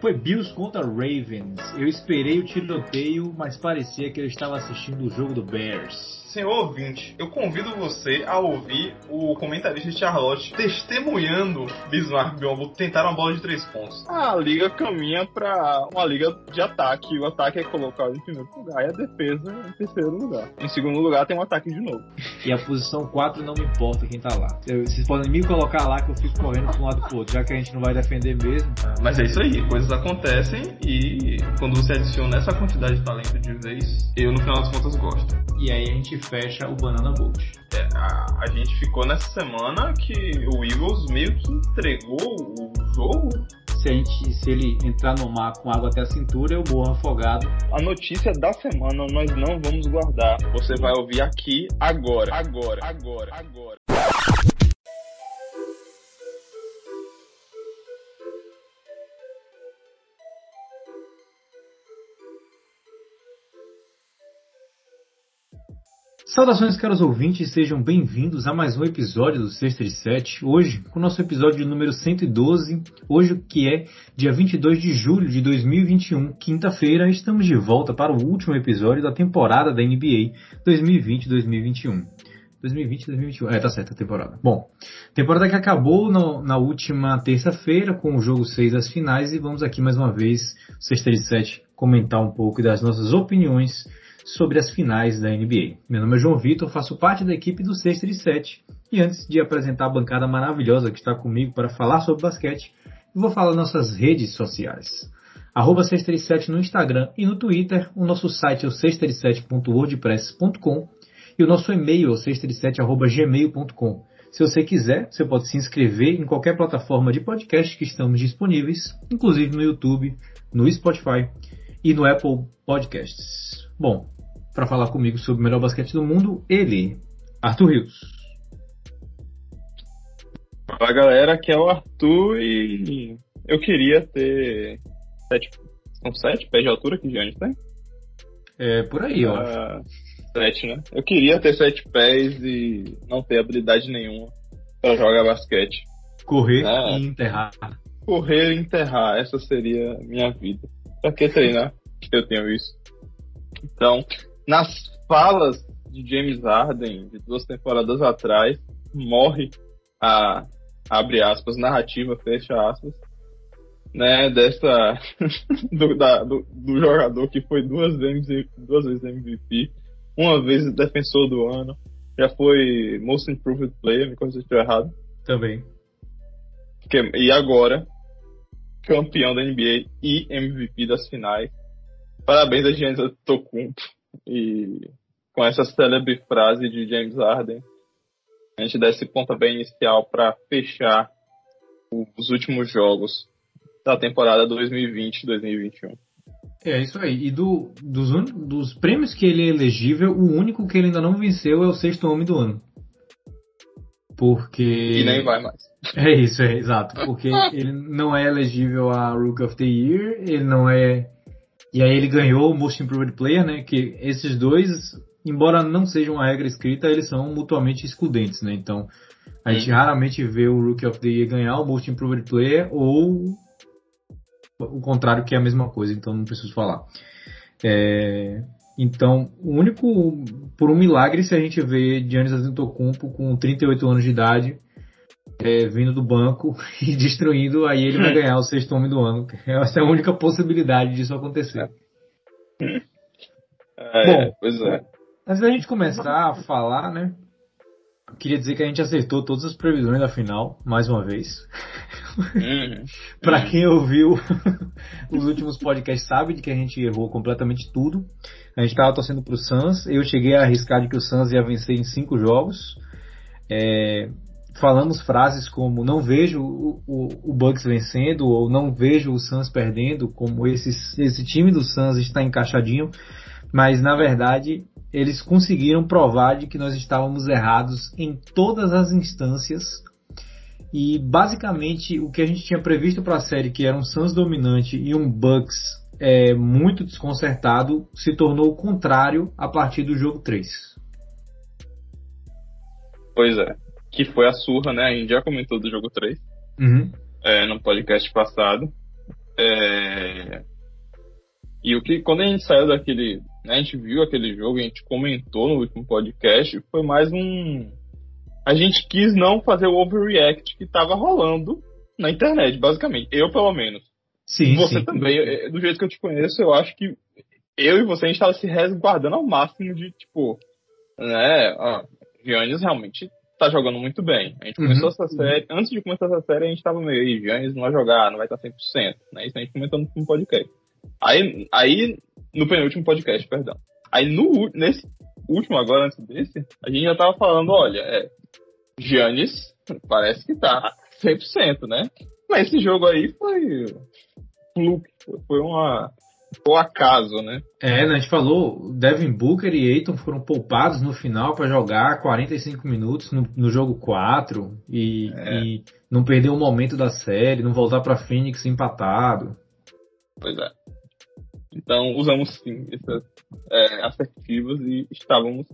Foi Bills contra Ravens. Eu esperei o tiroteio, mas parecia que eu estava assistindo o jogo do Bears. Senhor ouvinte, eu convido você a ouvir o comentarista Charlotte testemunhando Bismarck e Biombo tentar uma bola de três pontos. A liga caminha para uma liga de ataque. O ataque é colocado em primeiro lugar e a defesa em terceiro lugar. Em segundo lugar tem um ataque de novo. E a posição 4 não me importa quem tá lá. Eu, vocês podem me colocar lá que eu fico correndo de um lado pro outro, já que a gente não vai defender mesmo. Mas é isso aí, coisas acontecem e quando você adiciona essa quantidade de talento de vez, eu no final das contas gosto. E aí a gente fecha o Banana Bolt. É, a, a, gente ficou nessa semana que o Eagles meio que entregou o jogo. Se, a gente, se ele entrar no mar com água até a cintura, eu morro afogado. A notícia da semana nós não vamos guardar. Você vai ouvir aqui agora. Agora, agora, agora. Saudações, caros ouvintes, sejam bem-vindos a mais um episódio do Sexta de Sete. Hoje, com o nosso episódio número 112, hoje que é dia 22 de julho de 2021, quinta-feira, estamos de volta para o último episódio da temporada da NBA 2020-2021. 2020-2021. É, tá certo a temporada. Bom, temporada que acabou no, na última terça-feira com o jogo 6 das finais e vamos aqui mais uma vez, Sexta de Sete, comentar um pouco das nossas opiniões sobre as finais da NBA. Meu nome é João Vitor, faço parte da equipe do Sexta de Sete e antes de apresentar a bancada maravilhosa que está comigo para falar sobre basquete, vou falar nossas redes sociais. Arroba 637 no Instagram e no Twitter, o nosso site é o 637.wordpress.com e o nosso e-mail é o 637.gmail.com. Se você quiser, você pode se inscrever em qualquer plataforma de podcast que estamos disponíveis, inclusive no YouTube, no Spotify e no Apple Podcasts. Bom, para falar comigo sobre o melhor basquete do mundo, ele, Arthur Rios. Fala galera, aqui é o Arthur e eu queria ter sete, são sete pés de altura que Giannis tem? É, por aí, ó. Ah, sete, né? Eu queria ter sete pés e não ter habilidade nenhuma para jogar basquete. Correr é. e enterrar. Correr e enterrar, essa seria a minha vida. Pra que treinar? Eu tenho isso. Então, nas falas de James Harden de duas temporadas atrás, morre a abre aspas narrativa fecha aspas, né, dessa do, da, do, do, jogador que foi duas vezes duas vezes MVP, uma vez defensor do ano, já foi Most Improved Player, me corrija se estou errado. Também. E agora campeão da NBA e MVP das finais. Parabéns a Giannis Antetokounmpo e com essa célebre frase de James Harden, a gente dá esse pontapé inicial para fechar os últimos jogos da temporada 2020-2021. É isso aí. E do, dos, dos prêmios que ele é elegível, o único que ele ainda não venceu é o sexto homem do ano. Porque. E nem vai mais. É isso, é exato. Porque ele não é elegível a Rook of the Year, ele não é e aí ele ganhou o Most Improved Player, né? Que esses dois, embora não sejam uma regra escrita, eles são mutuamente excludentes, né? Então, a gente raramente vê o Rookie of the Year ganhar o Most Improved Player ou o contrário, que é a mesma coisa, então não preciso falar. É, então, o único, por um milagre, se a gente vê Giannis Antetokounmpo com 38 anos de idade, é, vindo do banco e destruindo, aí ele vai ganhar o sexto homem do ano. Essa é a única possibilidade disso acontecer. É, Bom, pois é. Antes da gente começar a falar, né? Queria dizer que a gente acertou todas as previsões da final, mais uma vez. Uhum. para quem ouviu os últimos podcasts sabe de que a gente errou completamente tudo. A gente estava torcendo para o Suns. Eu cheguei a arriscar de que o Suns ia vencer em cinco jogos. É, falamos frases como não vejo o, o, o, Bucks vencendo ou não vejo o Suns perdendo, como esse, esse time do Suns está encaixadinho, mas na verdade eles conseguiram provar de que nós estávamos errados em todas as instâncias. E basicamente o que a gente tinha previsto para a série, que era um Suns dominante e um Bucks é, muito desconcertado, se tornou o contrário a partir do jogo 3. Pois é que foi a surra, né? A gente já comentou do jogo 3 uhum. é, no podcast passado. É, E o que, quando a gente saiu daquele, né, a gente viu aquele jogo, a gente comentou no último podcast, foi mais um. A gente quis não fazer o overreact que tava rolando na internet, basicamente. Eu, pelo menos. Sim. Você sim. também, é, do jeito que eu te conheço, eu acho que eu e você, a gente tava se resguardando ao máximo de, tipo, né, ah, Giannis realmente tá jogando muito bem. A gente começou Uhum. essa série, antes de começar essa série, a gente tava meio, "Ih, Giannis não vai jogar, não vai estar 100%, né, isso a gente comentou no podcast. Aí, aí, no penúltimo podcast, perdão. Aí, no, nesse último agora, antes desse, a gente já tava falando, olha, é, Giannis parece que tá 100%, né? Mas esse jogo aí foi fluke, foi- foi uma um acaso, né? É, né, a gente falou, Devin Booker e Aiton foram poupados no final para jogar 45 minutos no, no jogo 4 e, É. e não perder o momento da série, não voltar para Phoenix empatado. Pois é. Então usamos sim essas é, assertivas e estávamos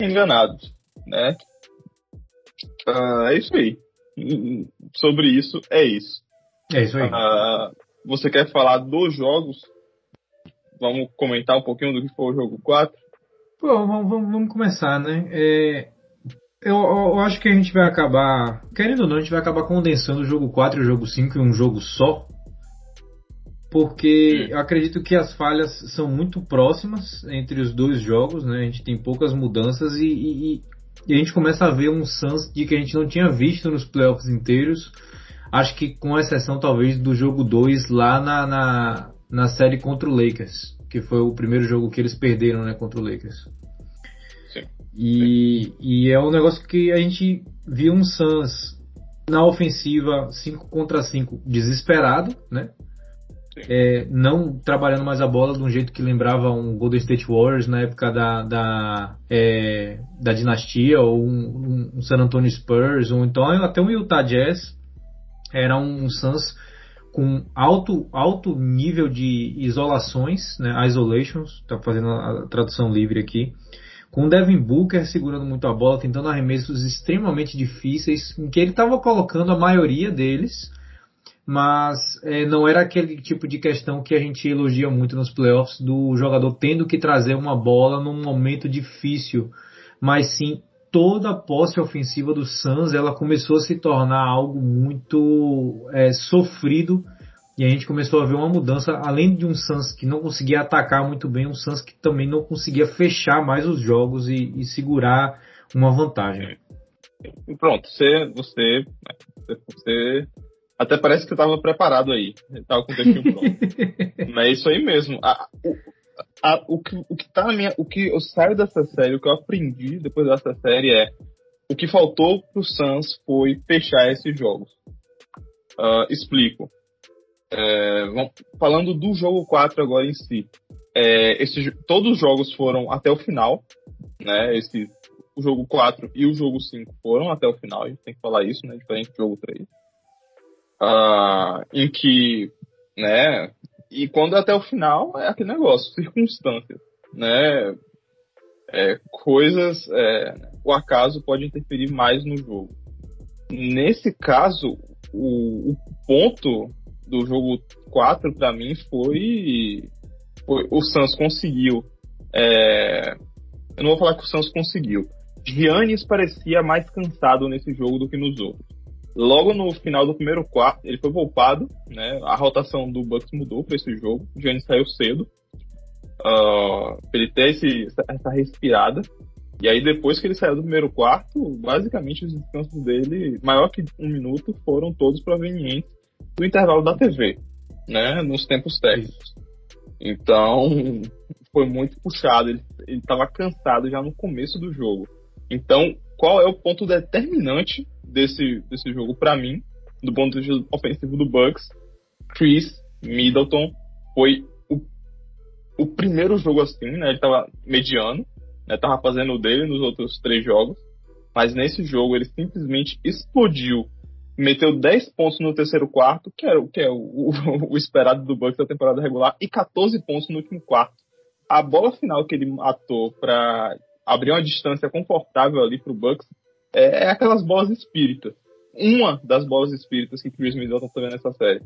enganados, né? Ah, é isso aí. Sobre isso, é isso. É isso aí. Ah, você quer falar dos jogos? Vamos comentar um pouquinho do que foi o jogo 4? Pô, vamos, vamos- vamos começar, né? É, eu, eu acho que a gente vai acabar, querendo ou não, a gente vai acabar condensando o jogo 4 e o jogo 5 em um jogo só. Porque Hum. eu acredito que as falhas são muito próximas entre os dois jogos, né? A gente tem poucas mudanças e, e- e a gente começa a ver um Suns de que a gente não tinha visto nos playoffs inteiros. Acho que com exceção talvez do jogo 2 lá na, na, na série contra o Lakers, que foi o primeiro jogo que eles perderam né, contra o Lakers. Sim. E, e é um negócio que a gente viu um Suns na ofensiva 5 contra 5 desesperado, né? Sim. É, não trabalhando mais a bola de um jeito que lembrava um Golden State Warriors na época da, da, é, da dinastia, ou um, um San Antonio Spurs, ou então até um Utah Jazz. Era um Suns com alto, alto nível de isolações, né, isolations, tá fazendo a tradução livre aqui, com o Devin Booker segurando muito a bola, tentando arremessos extremamente difíceis, em que ele estava colocando a maioria deles, mas é, não era aquele tipo de questão que a gente elogia muito nos playoffs do jogador tendo que trazer uma bola num momento difícil, mas sim toda a posse ofensiva do Suns ela começou a se tornar algo muito é, sofrido e a gente começou a ver uma mudança, além de um Suns que não conseguia atacar muito bem, um Suns que também não conseguia fechar mais os jogos e, e segurar uma vantagem. E pronto, você, você, né, você até parece que estava preparado aí. Tava com o pronto. Mas é isso aí mesmo. A- o, a- o, que, o que tá na minha. O que eu saio dessa série, o que eu aprendi depois dessa série é o que faltou pro Suns foi fechar esses jogos. Ah, explico. É, vamos- falando do jogo 4 agora em si. É, esse todos os jogos foram até o final. Né, esse, o jogo 4 e o jogo 5 foram até o final, a gente tem que falar isso, né? Diferente do jogo 3. Ah, em que, né? E quando é até o final é aquele negócio, circunstâncias, né? É, coisas, é, o acaso pode interferir mais no jogo. Nesse caso, o, o ponto do jogo 4 para mim foi, foi o Suns conseguiu. é, eu não vou falar que o Suns conseguiu. Giannis parecia mais cansado nesse jogo do que nos outros. Logo no final do primeiro quarto, ele foi poupado, né? A rotação do Bucks mudou para esse jogo. O Giannis saiu cedo. pra ele ter esse, essa, respirada. E aí, depois que ele saiu do primeiro quarto, basicamente os descansos dele, maior que um minuto, foram todos provenientes do intervalo da TV, né? Nos tempos técnicos. Então, foi muito puxado. Ele, ele tava cansado já no começo do jogo. Então, qual é o ponto determinante desse, desse jogo para mim, do ponto de vista ofensivo do Bucks? Chris Middleton foi o, o primeiro jogo assim, né? Ele tava mediano, né? Tava fazendo o dele nos outros três jogos, mas nesse jogo ele simplesmente explodiu. Meteu 10 pontos no terceiro quarto, que, era, o- que é o, o, o esperado do Bucks da temporada regular, e 14 pontos no último quarto. A bola final que ele matou para abrir uma distância confortável ali pro Bucks é aquelas bolas espíritas. Uma das bolas espíritas que Chris Middleton tá vendo nessa série.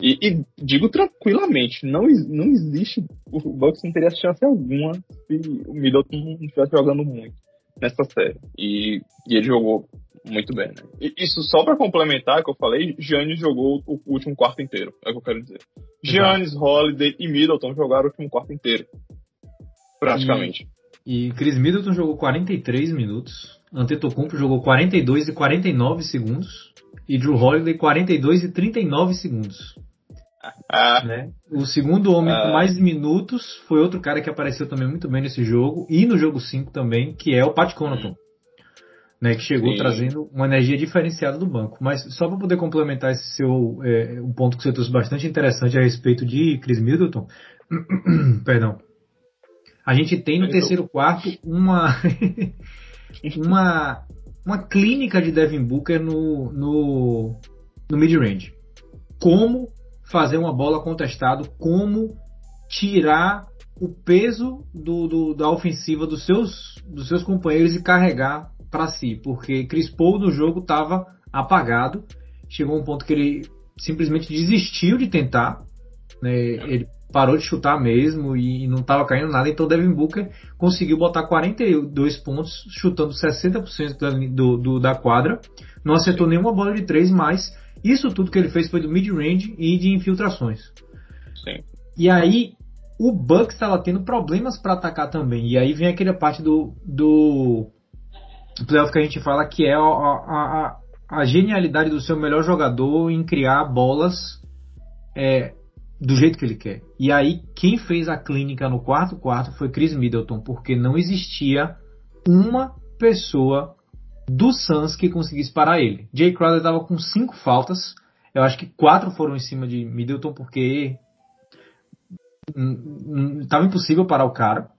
E, e, digo tranquilamente, não, não existe. O Bucks não teria chance alguma se o Middleton não estivesse jogando muito nessa série. E, e ele jogou muito bem, né? E isso só para complementar que eu falei, Giannis jogou o último quarto inteiro, é o que eu quero dizer. Giannis, Holiday e Middleton jogaram o último quarto inteiro. Praticamente. E, e Chris Middleton jogou 43 minutos, Antetokounmpo jogou 42 e 49 segundos e Drew Holiday 42 e 39 segundos. Ah. Né? O segundo homem ah. com mais minutos foi outro cara que apareceu também muito bem nesse jogo e no jogo 5 também, que é o Pat Connaughton. Né, que chegou Sim. trazendo uma energia diferenciada do banco. Mas só para poder complementar esse seu é, um ponto que você trouxe bastante interessante a respeito de Chris Middleton, perdão. A gente tem no terceiro quarto uma uma uma clínica de Devin Booker no no, no mid range. Como fazer uma bola contestado, como tirar o peso do, do, da ofensiva dos seus, dos seus companheiros e carregar para si, porque Chris Paul no jogo estava apagado, chegou um ponto que ele simplesmente desistiu de tentar, né, ele parou de chutar mesmo e, não estava caindo nada, então Devin Booker conseguiu botar 42 pontos, chutando 60% da, do, do, da quadra, não acertou nenhuma bola de 3, mas isso tudo que ele fez foi do mid-range e de infiltrações. Sim. E aí, o Bucks estava tendo problemas para atacar também. E aí vem aquela parte do, do playoff que a gente fala que é a, a, a genialidade do seu melhor jogador em criar bolas é, do jeito que ele quer. E aí, quem fez a clínica no quarto quarto foi Chris Middleton, porque não existia uma pessoa do Suns que conseguisse parar ele. Jay Crowder estava com cinco faltas. Eu acho que quatro foram em cima de Middleton porque estava impossível parar o cara.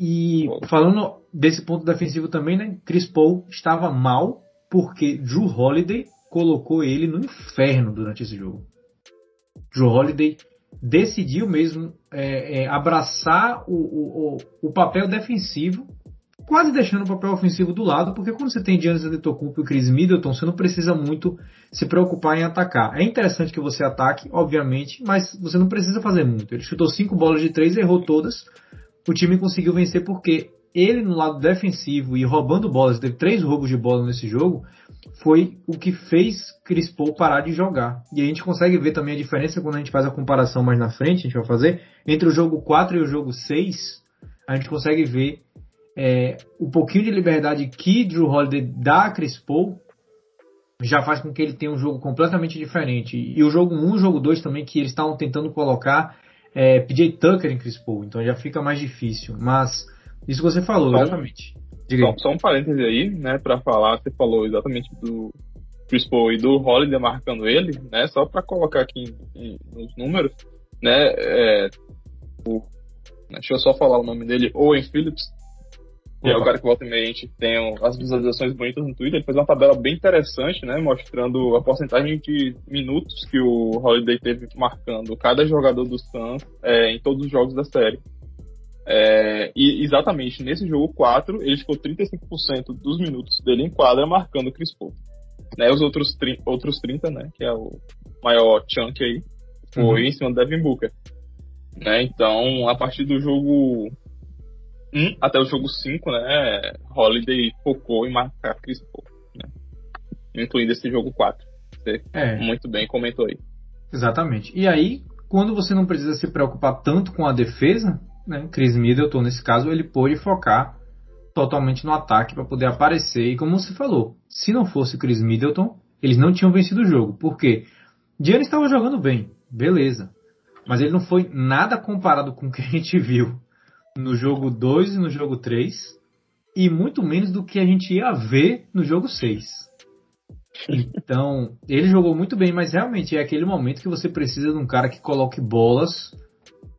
E falando desse ponto defensivo também, né? Chris Paul estava mal porque Drew Holiday colocou ele no inferno durante esse jogo. Drew Holiday decidiu mesmo é, é, abraçar o, o, o, papel defensivo quase deixando o papel ofensivo do lado, porque quando você tem Giannis Antetokounmpo e Chris Middleton, você não precisa muito se preocupar em atacar. É interessante que você ataque, obviamente, mas você não precisa fazer muito. Ele chutou cinco bolas de três, errou todas. O time conseguiu vencer porque ele no lado defensivo e roubando bolas, teve três roubos de bola nesse jogo, foi o que fez Chris Paul parar de jogar. E a gente consegue ver também a diferença quando a gente faz a comparação mais na frente, a gente vai fazer, entre o jogo 4 e o jogo 6, a gente consegue ver é, o pouquinho de liberdade que Drew Holiday dá a Chris Paul já faz com que ele tenha um jogo completamente diferente. E o jogo 1 e o jogo 2 também, que eles estavam tentando colocar é, PJ Tucker em Chris Paul, então já fica mais difícil. Mas isso que você falou, só exatamente. Só, só, um parêntese aí, né, para falar, você falou exatamente do Chris Paul e do Holiday marcando ele, né, só para colocar aqui em, em, nos números, né, é, o, deixa eu só falar o nome dele, Owen Phillips, que é o cara que volta e meia a gente tem as visualizações bonitas no Twitter, ele fez uma tabela bem interessante, né, mostrando a porcentagem de minutos que o Holiday teve marcando cada jogador do Suns é, em todos os jogos da série. É, e exatamente nesse jogo 4, ele ficou 35% dos minutos dele em quadra marcando o Chris Paul. Né, os outros, outros 30, né, que é o maior chunk aí, foi uhum. em cima do Devin Booker. Né, então, a partir do jogo 1 até o jogo 5, né, Holiday focou em marcar Chris Paul, né, incluindo esse jogo 4. Você é. muito bem comentou aí. Exatamente. E aí, quando você não precisa se preocupar tanto com a defesa, né, Chris Middleton, nesse caso, ele pôde focar totalmente no ataque para poder aparecer. E como você falou, se não fosse Chris Middleton, eles não tinham vencido o jogo. Por quê? Giannis estava jogando bem, beleza. Mas ele não foi nada comparado com o que a gente viu no jogo 2 e no jogo 3, e muito menos do que a gente ia ver no jogo 6. Então, ele jogou muito bem, mas realmente é aquele momento que você precisa de um cara que coloque bolas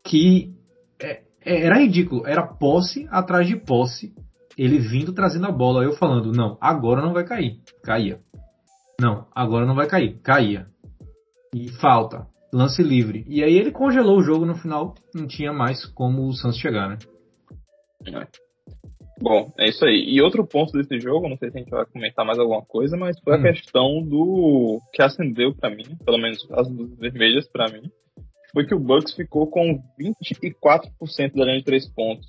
que é, era ridículo, era posse atrás de posse, ele vindo trazendo a bola, eu falando, não, agora não vai cair, caía. Não, agora não vai cair, caía. E falta, lance livre. E aí ele congelou o jogo no final, não tinha mais como o Santos chegar, né? Bom, é isso aí. E outro ponto desse jogo, não sei se a gente vai comentar mais alguma coisa, mas foi a Hum. questão do que acendeu pra mim, pelo menos as luzes vermelhas pra mim, foi que o Bucks ficou com 24% da linha de três pontos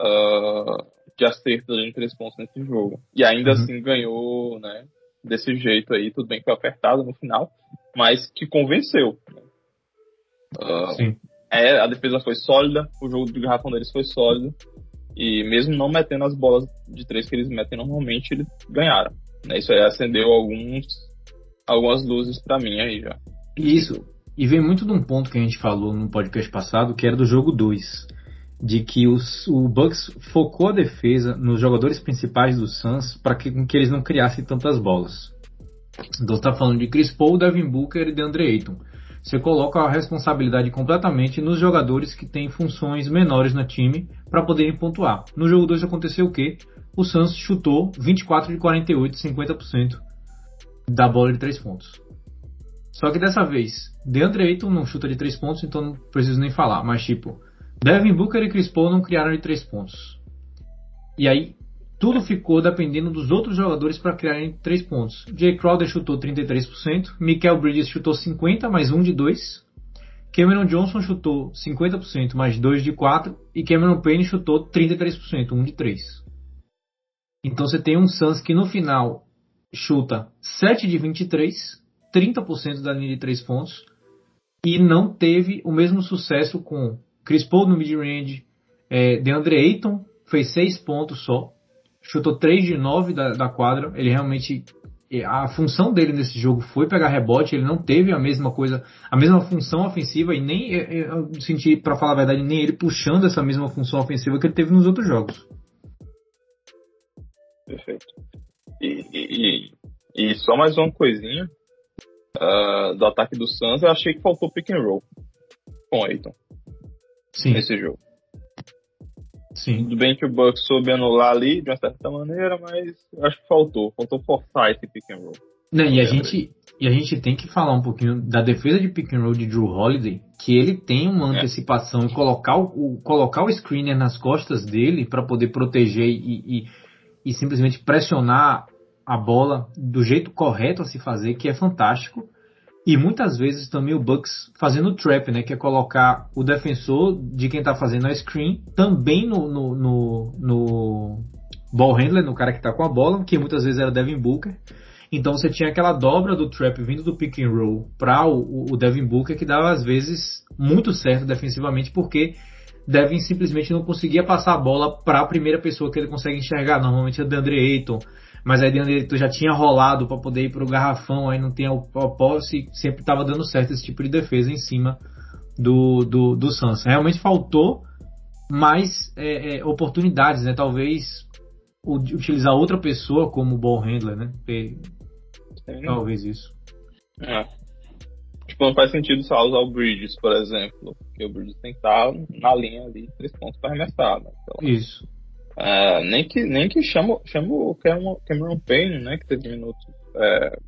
ah, de acerto da linha de três pontos nesse jogo. E ainda Uhum. assim ganhou, né? Desse jeito aí, tudo bem que foi apertado no final, mas que convenceu. Ah, Sim. é, a defesa foi sólida, o jogo de garrafão deles foi sólido. E mesmo não metendo as bolas de três que eles metem normalmente, eles ganharam. né? Isso aí acendeu alguns, algumas luzes pra mim aí já. Isso. E vem muito de um ponto que a gente falou no podcast passado, que era do jogo 2. De que os, o Bucks focou a defesa nos jogadores principais do Suns para que, que eles não criassem tantas bolas. Então você tá falando de Chris Paul, Devin Booker e DeAndre Ayton. Você coloca a responsabilidade completamente nos jogadores que têm funções menores no time para poderem pontuar. No jogo 2 aconteceu o quê? O Suns chutou 24 de 48, 50% da bola de 3 pontos. Só que dessa vez, DeAndre Ayton não chuta de 3 pontos, então não preciso nem falar. Mas tipo, Devin Booker e Chris Paul não criaram de 3 pontos. E aí, tudo ficou dependendo dos outros jogadores para criarem 3 pontos. Jay Crowder chutou 33%, Michael Bridges chutou 50%, mais 1 de 2. Cameron Johnson chutou 50%, mais 2 de 4. E Cameron Payne chutou 33%, 1 de 3. Então você tem um Suns que no final chuta 7 de 23, 30% da linha de 3 pontos, e não teve o mesmo sucesso com Chris Paul no mid-range, é, DeAndre Ayton fez 6 pontos só, chutou 3 de 9 da, da quadra, ele realmente é, a função dele nesse jogo foi pegar rebote, ele não teve a mesma coisa, a mesma função ofensiva e nem é, é, eu senti, para falar a verdade, nem ele puxando essa mesma função ofensiva que ele teve nos outros jogos. Perfeito. E, e, e só mais uma coisinha ah, do ataque do Suns, eu achei que faltou pick and roll com o Ayton Sim, nesse jogo. sim. Tudo bem que o Bucks soube anular ali de uma certa maneira, mas acho que faltou. Faltou forçar esse pick and roll. Não, e a gente e a gente tem que falar um pouquinho da defesa de pick and roll de Drew Holiday, que ele tem uma É. antecipação e colocar o, o- colocar o screener nas costas dele para poder proteger e, e, e simplesmente pressionar a bola do jeito correto a se fazer, que é fantástico. E muitas vezes também o Bucks fazendo trap, né, que é colocar o defensor de quem tá fazendo a screen também no, no, no, no ball handler, no cara que tá com a bola, que muitas vezes era Devin Booker. Então você tinha aquela dobra do trap vindo do pick and roll para o, o Devin Booker que dava às vezes muito certo defensivamente porque Devin simplesmente não conseguia passar a bola para a primeira pessoa que ele consegue enxergar. Normalmente é o DeAndre Ayton, mas aí DeAndre Ayton já tinha rolado para poder ir para o garrafão, aí não tem a, a posse, sempre estava dando certo esse tipo de defesa em cima do, do, do Suns. Realmente faltou mais é, é, oportunidades, né? Talvez o- utilizar outra pessoa como ball handler, né? Ter- Talvez isso. É. Tipo, não faz sentido só usar o Bridges, por exemplo. Porque o Bridges tem que estar na linha ali, três pontos para arremessar. Né? Então, Isso. É, nem que, nem que chama, chama o Cameron, Payne, né? Que teve minutos é,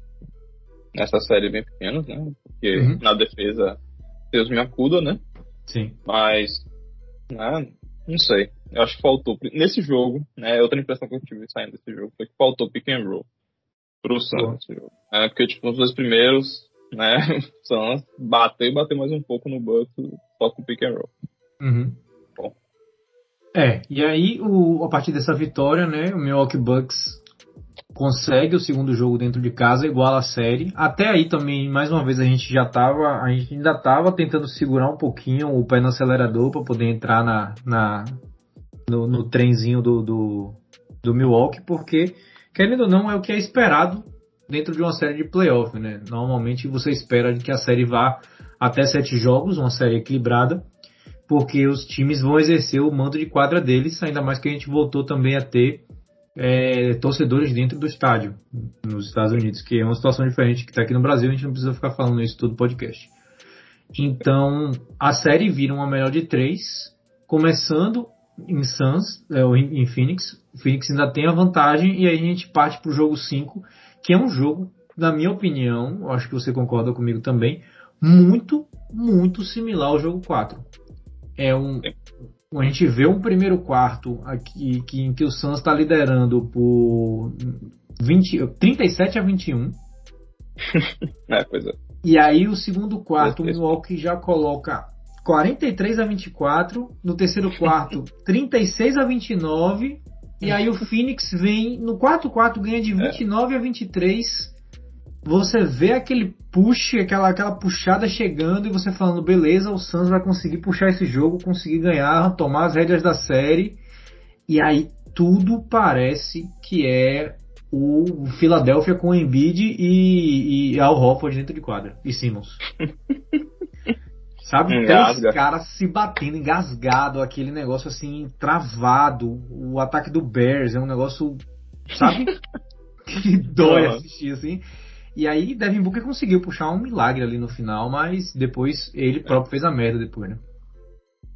nessa série bem pequenos, né? Porque Uhum. na defesa Deus me acuda, né? Sim. Mas, né, não sei. Eu acho que faltou. Nesse jogo, né, outra impressão que eu tive saindo desse jogo foi que faltou pick and roll pro. Suns. É, porque, tipo, nos dois primeiros, né, o Suns bateu e bateu mais um pouco no Bucks só com pick and roll. Uhum. É, e aí o, a partir dessa vitória, né, o Milwaukee Bucks consegue o segundo jogo dentro de casa, igual a série. Até aí também, mais uma vez, a gente já tava, a gente ainda tava tentando segurar um pouquinho o pé no acelerador para poder entrar na, na no, no trenzinho do, do, do Milwaukee, porque, querendo ou não, é o que é esperado dentro de uma série de playoff, né? Normalmente você espera que a série vá até sete jogos, uma série equilibrada, porque os times vão exercer o mando de quadra deles, ainda mais que a gente voltou também a ter é, torcedores dentro do estádio nos Estados Unidos, que é uma situação diferente que está aqui no Brasil, a gente não precisa ficar falando isso todo podcast. Então, a série vira uma melhor de três, começando em Suns, é, ou em, em Phoenix. O Phoenix ainda tem a vantagem e aí a gente parte para o jogo 5, que é um jogo, na minha opinião, acho que você concorda comigo também, muito, muito similar ao jogo 4. É um, a gente vê um primeiro quarto aqui que, em que o Suns está liderando por 20, 37 a 21. é, pois é. E aí o segundo quarto, o Milwaukee já coloca 43 a 24, no terceiro quarto 36 a 29, e aí o Phoenix vem no quarto quarto ganha de 29 é. a 23. Você vê aquele push, aquela, aquela puxada chegando e você falando, beleza, o Suns vai conseguir puxar esse jogo, conseguir ganhar, tomar as rédeas da série. E aí tudo parece que é o Philadelphia com Embiid e, e Al Horford dentro de quadra. E Simmons. Sabe? Engasga. Três caras se batendo, engasgado, aquele negócio assim, travado. O ataque do Bears é um negócio, sabe? que dói assistir assim. E aí Devin Booker conseguiu puxar um milagre ali no final, mas depois ele próprio fez a merda depois, né?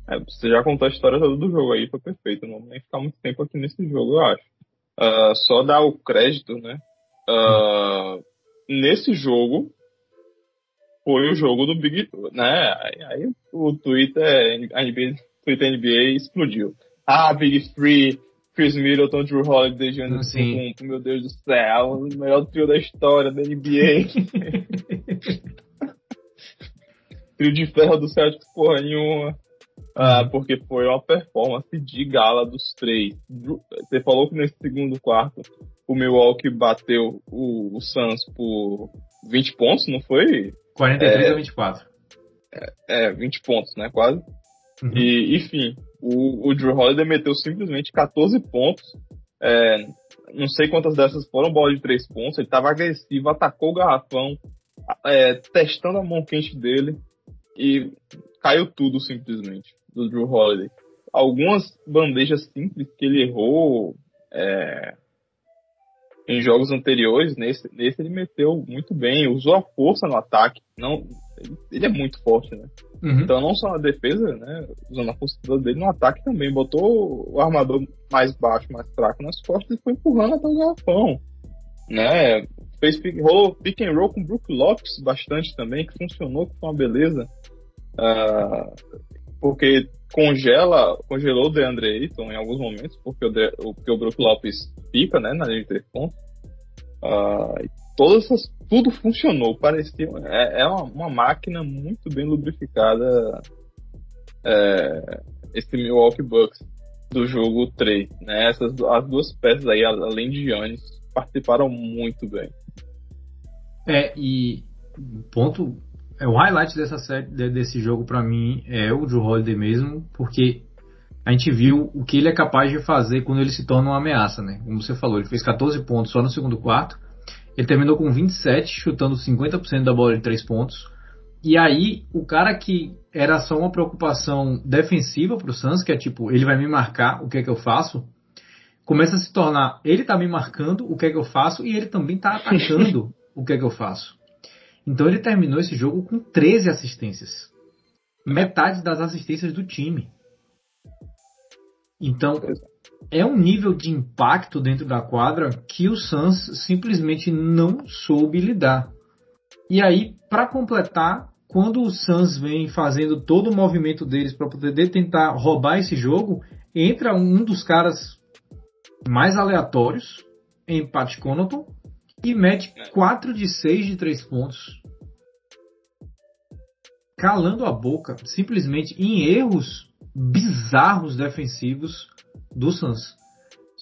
É, você já contou a história toda do jogo aí, foi perfeito. Não vou nem ficar muito tempo aqui nesse jogo, eu acho. Uh, só dar o crédito, né? Uh, nesse jogo foi o jogo do Big, né? Aí, aí o Twitter, a NBA, Twitter NBA explodiu. Ah, Big Three, Chris Middleton, Drew Holiday, Giannis Sim. meu Deus do céu, o melhor trio da história da NBA. trio de ferro do Celtics porra nenhuma. Ah, porque foi uma performance de gala dos três. Você falou que nesse segundo quarto o Milwaukee bateu o, o Suns por 20 pontos, não foi? 43 é, a 24. É, é, 20 pontos, né? Quase. Uhum. E, enfim, o, o Drew Holiday meteu simplesmente 14 pontos. É, não sei quantas dessas foram bola de 3 pontos. Ele estava agressivo, atacou o garrafão, é, testando a mão quente dele. E caiu tudo simplesmente do Drew Holiday. Algumas bandejas simples que ele errou é, em jogos anteriores, nesse, nesse ele meteu muito bem, usou a força no ataque. Não, ele, é muito forte, né? Uhum. Então não só na defesa, né? Usando a força dele no ataque também. Botou o armador mais baixo, mais fraco nas costas e foi empurrando até o garrafão. Né? Fez pick, roll, pick and roll com o Brook Lopes bastante também, que funcionou com uma beleza. Uh, porque congela, congelou o DeAndre Ayton em alguns momentos, porque o, De, porque o Brook Lopes fica, né, na linha de três pontos. Uh, todas essas, tudo funcionou, parecia, é, é uma, uma, máquina muito bem lubrificada é, esse Milwaukee Bucks do jogo 3, né, essas, as duas peças aí, além de Giannis, participaram muito bem. É, e ponto é, o highlight dessa série, desse jogo para mim é o Drew Holiday mesmo, porque a gente viu o que ele é capaz de fazer quando ele se torna uma ameaça, né? Como você falou, ele fez 14 pontos só no segundo quarto, ele terminou com 27, chutando 50% da bola de 3 pontos. E aí, o cara que era só uma preocupação defensiva pro Suns, que é tipo, ele vai me marcar, o que é que eu faço? Começa a se tornar, ele tá me marcando, o que é que eu faço? E ele também tá atacando, o que é que eu faço? Então ele terminou esse jogo com 13 assistências. Metade das assistências do time. Então é um nível de impacto dentro da quadra que o Suns simplesmente não soube lidar. E aí, para completar, quando o Suns vem fazendo todo o movimento deles para poder tentar roubar esse jogo, entra um dos caras mais aleatórios em Pat Connaughton e mete 4 de 6 de 3 pontos. Calando a boca, simplesmente em erros bizarros defensivos do Suns.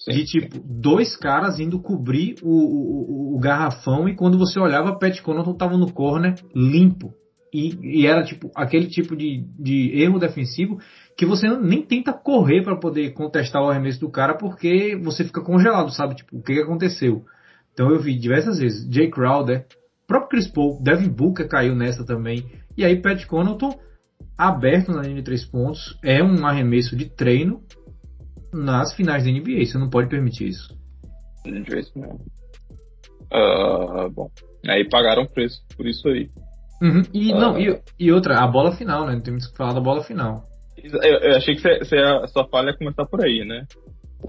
De tipo, dois caras indo cobrir o, o, o, garrafão e quando você olhava, Pat Connaughton tava no corner limpo. E, e, era tipo aquele tipo de, de erro defensivo que você nem tenta correr para poder contestar o arremesso do cara porque você fica congelado, sabe? Tipo, o que, que aconteceu? Então eu vi diversas vezes. Jay Crowder, próprio Chris Paul, Devin Booker caiu nessa também. E aí Pat Connaughton aberto na linha de três pontos é um arremesso de treino nas finais da NBA. Você não pode permitir isso. É isso mesmo. Uh, bom, aí pagaram preço por isso aí. Uhum. E, uh, não, e, e, outra, a bola final, né? Temos que falar da bola final. Eu, eu achei que você, a sua falha ia começar por aí, né?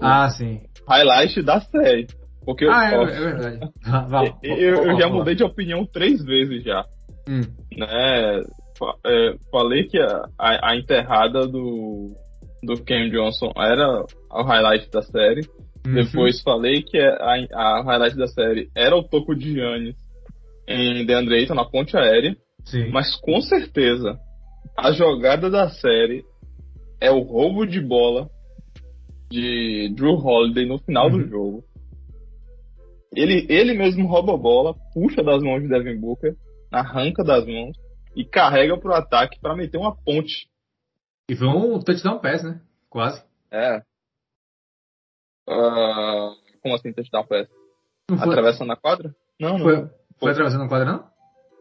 Ah, sim. Highlight da série. Porque ah, eu, é, é verdade. eu, eu já mudei de opinião três vezes já. Hum. Né? É, falei que a, a, a, enterrada do, do Cam Johnson era o highlight da série. Uhum. Depois falei que é a, a highlight da série era o toco de Giannis em DeAndre Ayton na ponte aérea. Sim. Mas com certeza a jogada da série é o roubo de bola de Drew Holiday no final uhum. do jogo. Ele, ele mesmo rouba a bola, puxa das mãos de Devin Booker, arranca das mãos e carrega pro ataque para meter uma ponte. E foi um touchdown pass, né? Quase. É. Uh, como assim touchdown pass? Atravessando a quadra? Não, não. Foi, foi atravessando a quadra, não?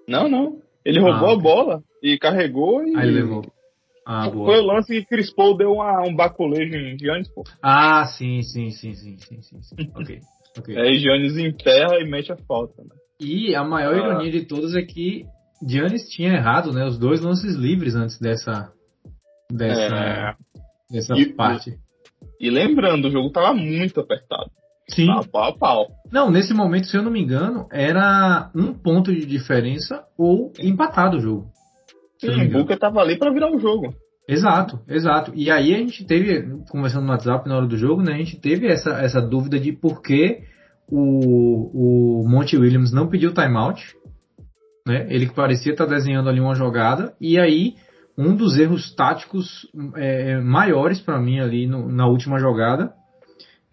Não, não. Ele roubou ah, a bola e carregou e. Aí levou. Ah, foi o lance que Chris Paul deu uma, um baculejo em Giannis, pô. Ah, sim, sim, sim, sim, sim, sim. sim. ok. okay. Aí Giannis enterra e mete a falta, né? E a maior ah. ironia de todas é que Giannis tinha errado, né? Os dois lances livres antes dessa. Dessa. É. dessa e, parte. E lembrando, o jogo tava muito apertado. Sim. Pau, pau, pau. Não, nesse momento, se eu não me engano, era um ponto de diferença ou empatado o jogo. Sim, o Booker tava ali para virar o jogo. Exato, exato. E aí a gente teve, conversando no WhatsApp na hora do jogo, né, a gente teve essa, essa dúvida de por que o, o Monte Williams não pediu timeout. Né? Ele que parecia estar tá desenhando ali uma jogada. E aí, um dos erros táticos é, maiores para mim ali no, na última jogada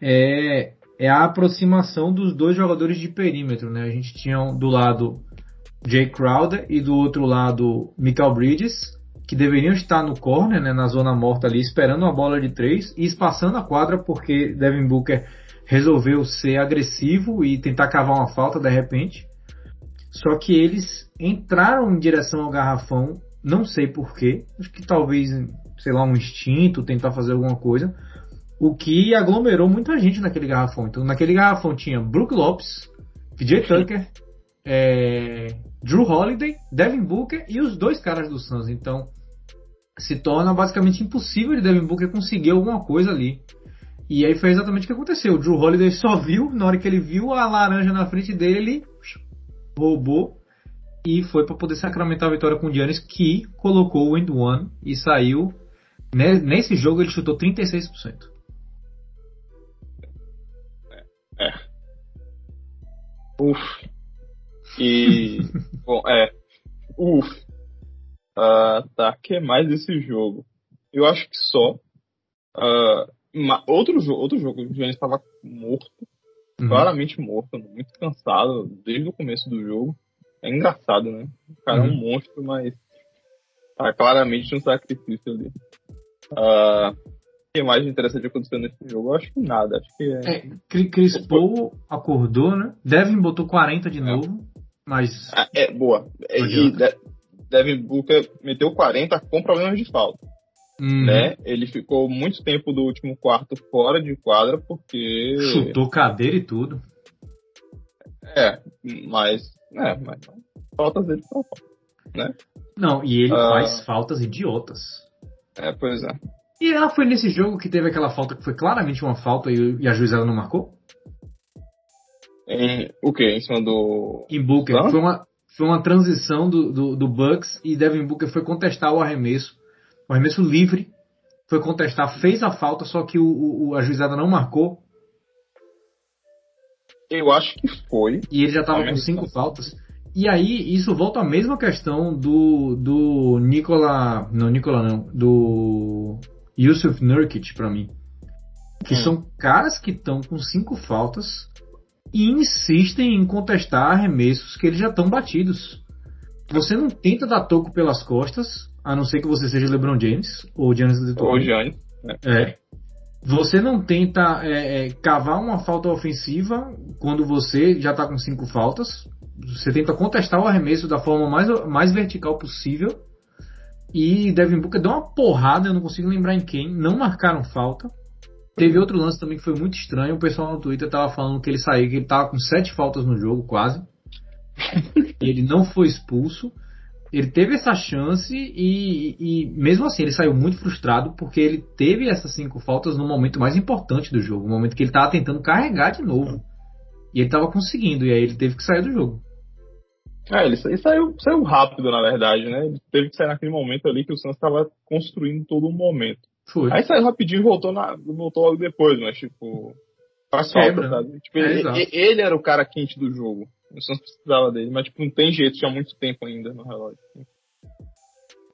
é, é a aproximação dos dois jogadores de perímetro. Né? A gente tinha do lado Jay Crowder e do outro lado Michael Bridges, que deveriam estar no corner, né, na zona morta ali, esperando uma bola de três e espaçando a quadra porque Devin Booker resolveu ser agressivo e tentar cavar uma falta de repente. Só que eles entraram em direção ao garrafão, não sei porquê, acho que talvez, sei lá, um instinto, tentar fazer alguma coisa, o que aglomerou muita gente naquele garrafão. Então, naquele garrafão tinha Brook Lopes, PJ Tucker, é, Drew Holiday, Devin Booker e os dois caras do Suns. Então se torna basicamente impossível de Devin Booker conseguir alguma coisa ali. E aí foi exatamente o que aconteceu. O Drew Holiday só viu, na hora que ele viu a laranja na frente dele, ele roubou e foi para poder sacramentar a vitória com o Giannis, que colocou o end one e saiu. Nesse jogo ele chutou 36%. É. é. Uf. E. bom, é. Uf. Uh, tá, que mais desse jogo? Eu acho que só. Uh, uma, outro, outro jogo, o Giannis estava morto. Uhum. Claramente morto, muito cansado desde o começo do jogo. É engraçado, né? O cara uhum. é um uhum. monstro, mas tá claramente um sacrifício ali. Uh, o que mais interessante aconteceu nesse jogo? Eu acho que nada. Acho que é. é Chris Paul acordou, né? Devin botou 40 de é. novo. Mas. Ah, é, boa. E Devin Booker meteu 40 com problemas de falta. Uhum. Né? Ele ficou muito tempo do último quarto fora de quadra porque. Chutou cadeira e tudo. É, mas. É, mas faltas dele são né? Não, e ele uh... faz faltas idiotas. É, pois é. E ela foi nesse jogo que teve aquela falta que foi claramente uma falta e, e a juizada não marcou? Em, o que? Em cima do. Em Booker. Foi uma, foi uma transição do, do, do, Bucks e Devin Booker foi contestar o arremesso. O arremesso livre. Foi contestar, fez a falta, só que o, o a juizada não marcou. Eu acho que foi. E ele já estava com cinco faltas. E aí, isso volta à mesma questão do, do Nicola. Não, Nicola não. Do Yusuf Nurkic, para mim. Que hum. são caras que estão com cinco faltas e insistem em contestar arremessos que eles já estão batidos. Você não tenta dar toco pelas costas, a não ser que você seja LeBron James ou Giannis Antetokounmpo. Ou Giannis. É. é. Você não tenta é, é, cavar uma falta ofensiva quando você já está com cinco faltas. Você tenta contestar o arremesso da forma mais, mais vertical possível. E Devin Booker deu uma porrada, eu não consigo lembrar em quem. Não marcaram falta. Teve outro lance também que foi muito estranho. O pessoal no Twitter tava falando que ele saiu, que ele tava com sete faltas no jogo, quase. ele não foi expulso. Ele teve essa chance e, e, mesmo assim ele saiu muito frustrado porque ele teve essas cinco faltas no momento mais importante do jogo, no momento que ele tava tentando carregar de novo. E ele tava conseguindo, e aí ele teve que sair do jogo. É, ele, saiu, saiu rápido, na verdade, né? Ele teve que sair naquele momento ali que o Santos estava construindo todo um momento. Foi. Aí saiu rapidinho e voltou, na, voltou logo depois, mas tipo. Faz falta, sabe? Tipo, É, ele, ele era o cara quente do jogo. O Santos precisava dele, mas tipo, não tem jeito, tinha muito tempo ainda no relógio.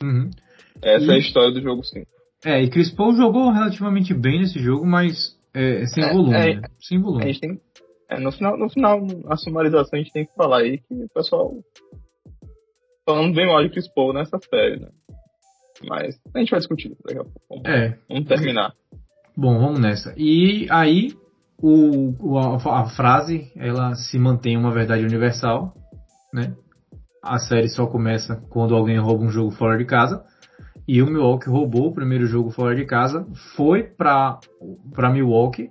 Uhum. Essa E- é a história do jogo, sim. É, e Chris Paul jogou relativamente bem nesse jogo, mas é, sem É, volume, é. né? Sem A volume. gente tem. É, no final, no final, a sumarização a gente tem que falar aí que o pessoal falando bem mal de Chris Paul nessa série, né? Mas a gente vai discutir daqui a pouco. Vamos, É, vamos terminar. bom, vamos nessa. E aí, o, o- a, a frase, ela se mantém uma verdade universal, né? A série só começa quando alguém rouba um jogo fora de casa. E o Milwaukee roubou o primeiro jogo fora de casa, foi para Milwaukee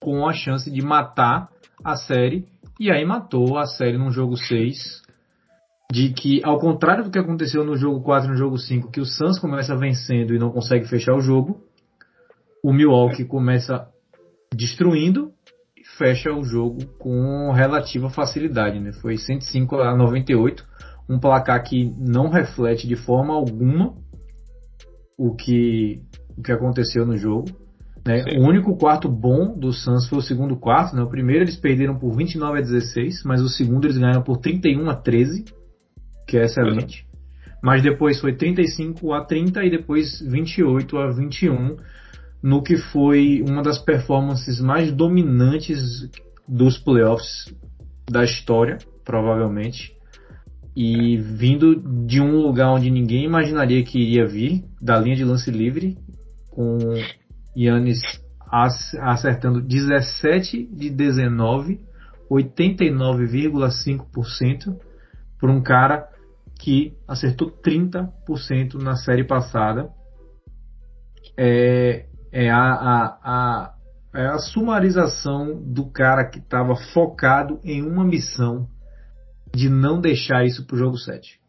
com a chance de matar a série e aí matou a série no jogo 6. De que, ao contrário do que aconteceu no jogo 4 e no jogo 5, que o Suns começa vencendo e não consegue fechar o jogo, o Milwaukee começa destruindo e fecha o jogo com relativa facilidade. Né? Foi 105 a 98, um placar que não reflete de forma alguma o que, o que aconteceu no jogo. Né? O único quarto bom do Suns foi o segundo quarto. Né? O primeiro eles perderam por 29 a 16, mas o segundo eles ganharam por 31 a 13, que é excelente. Mas depois foi 35 a 30 e depois 28 a 21, no que foi uma das performances mais dominantes dos playoffs da história, provavelmente. E vindo de um lugar onde ninguém imaginaria que iria vir, da linha de lance livre, com Yannis ac- acertando 17 de 19, 89,5% para um cara que acertou 30% na série passada. É, é a, a, a, é a sumarização do cara que estava focado em uma missão de não deixar isso pro jogo 7.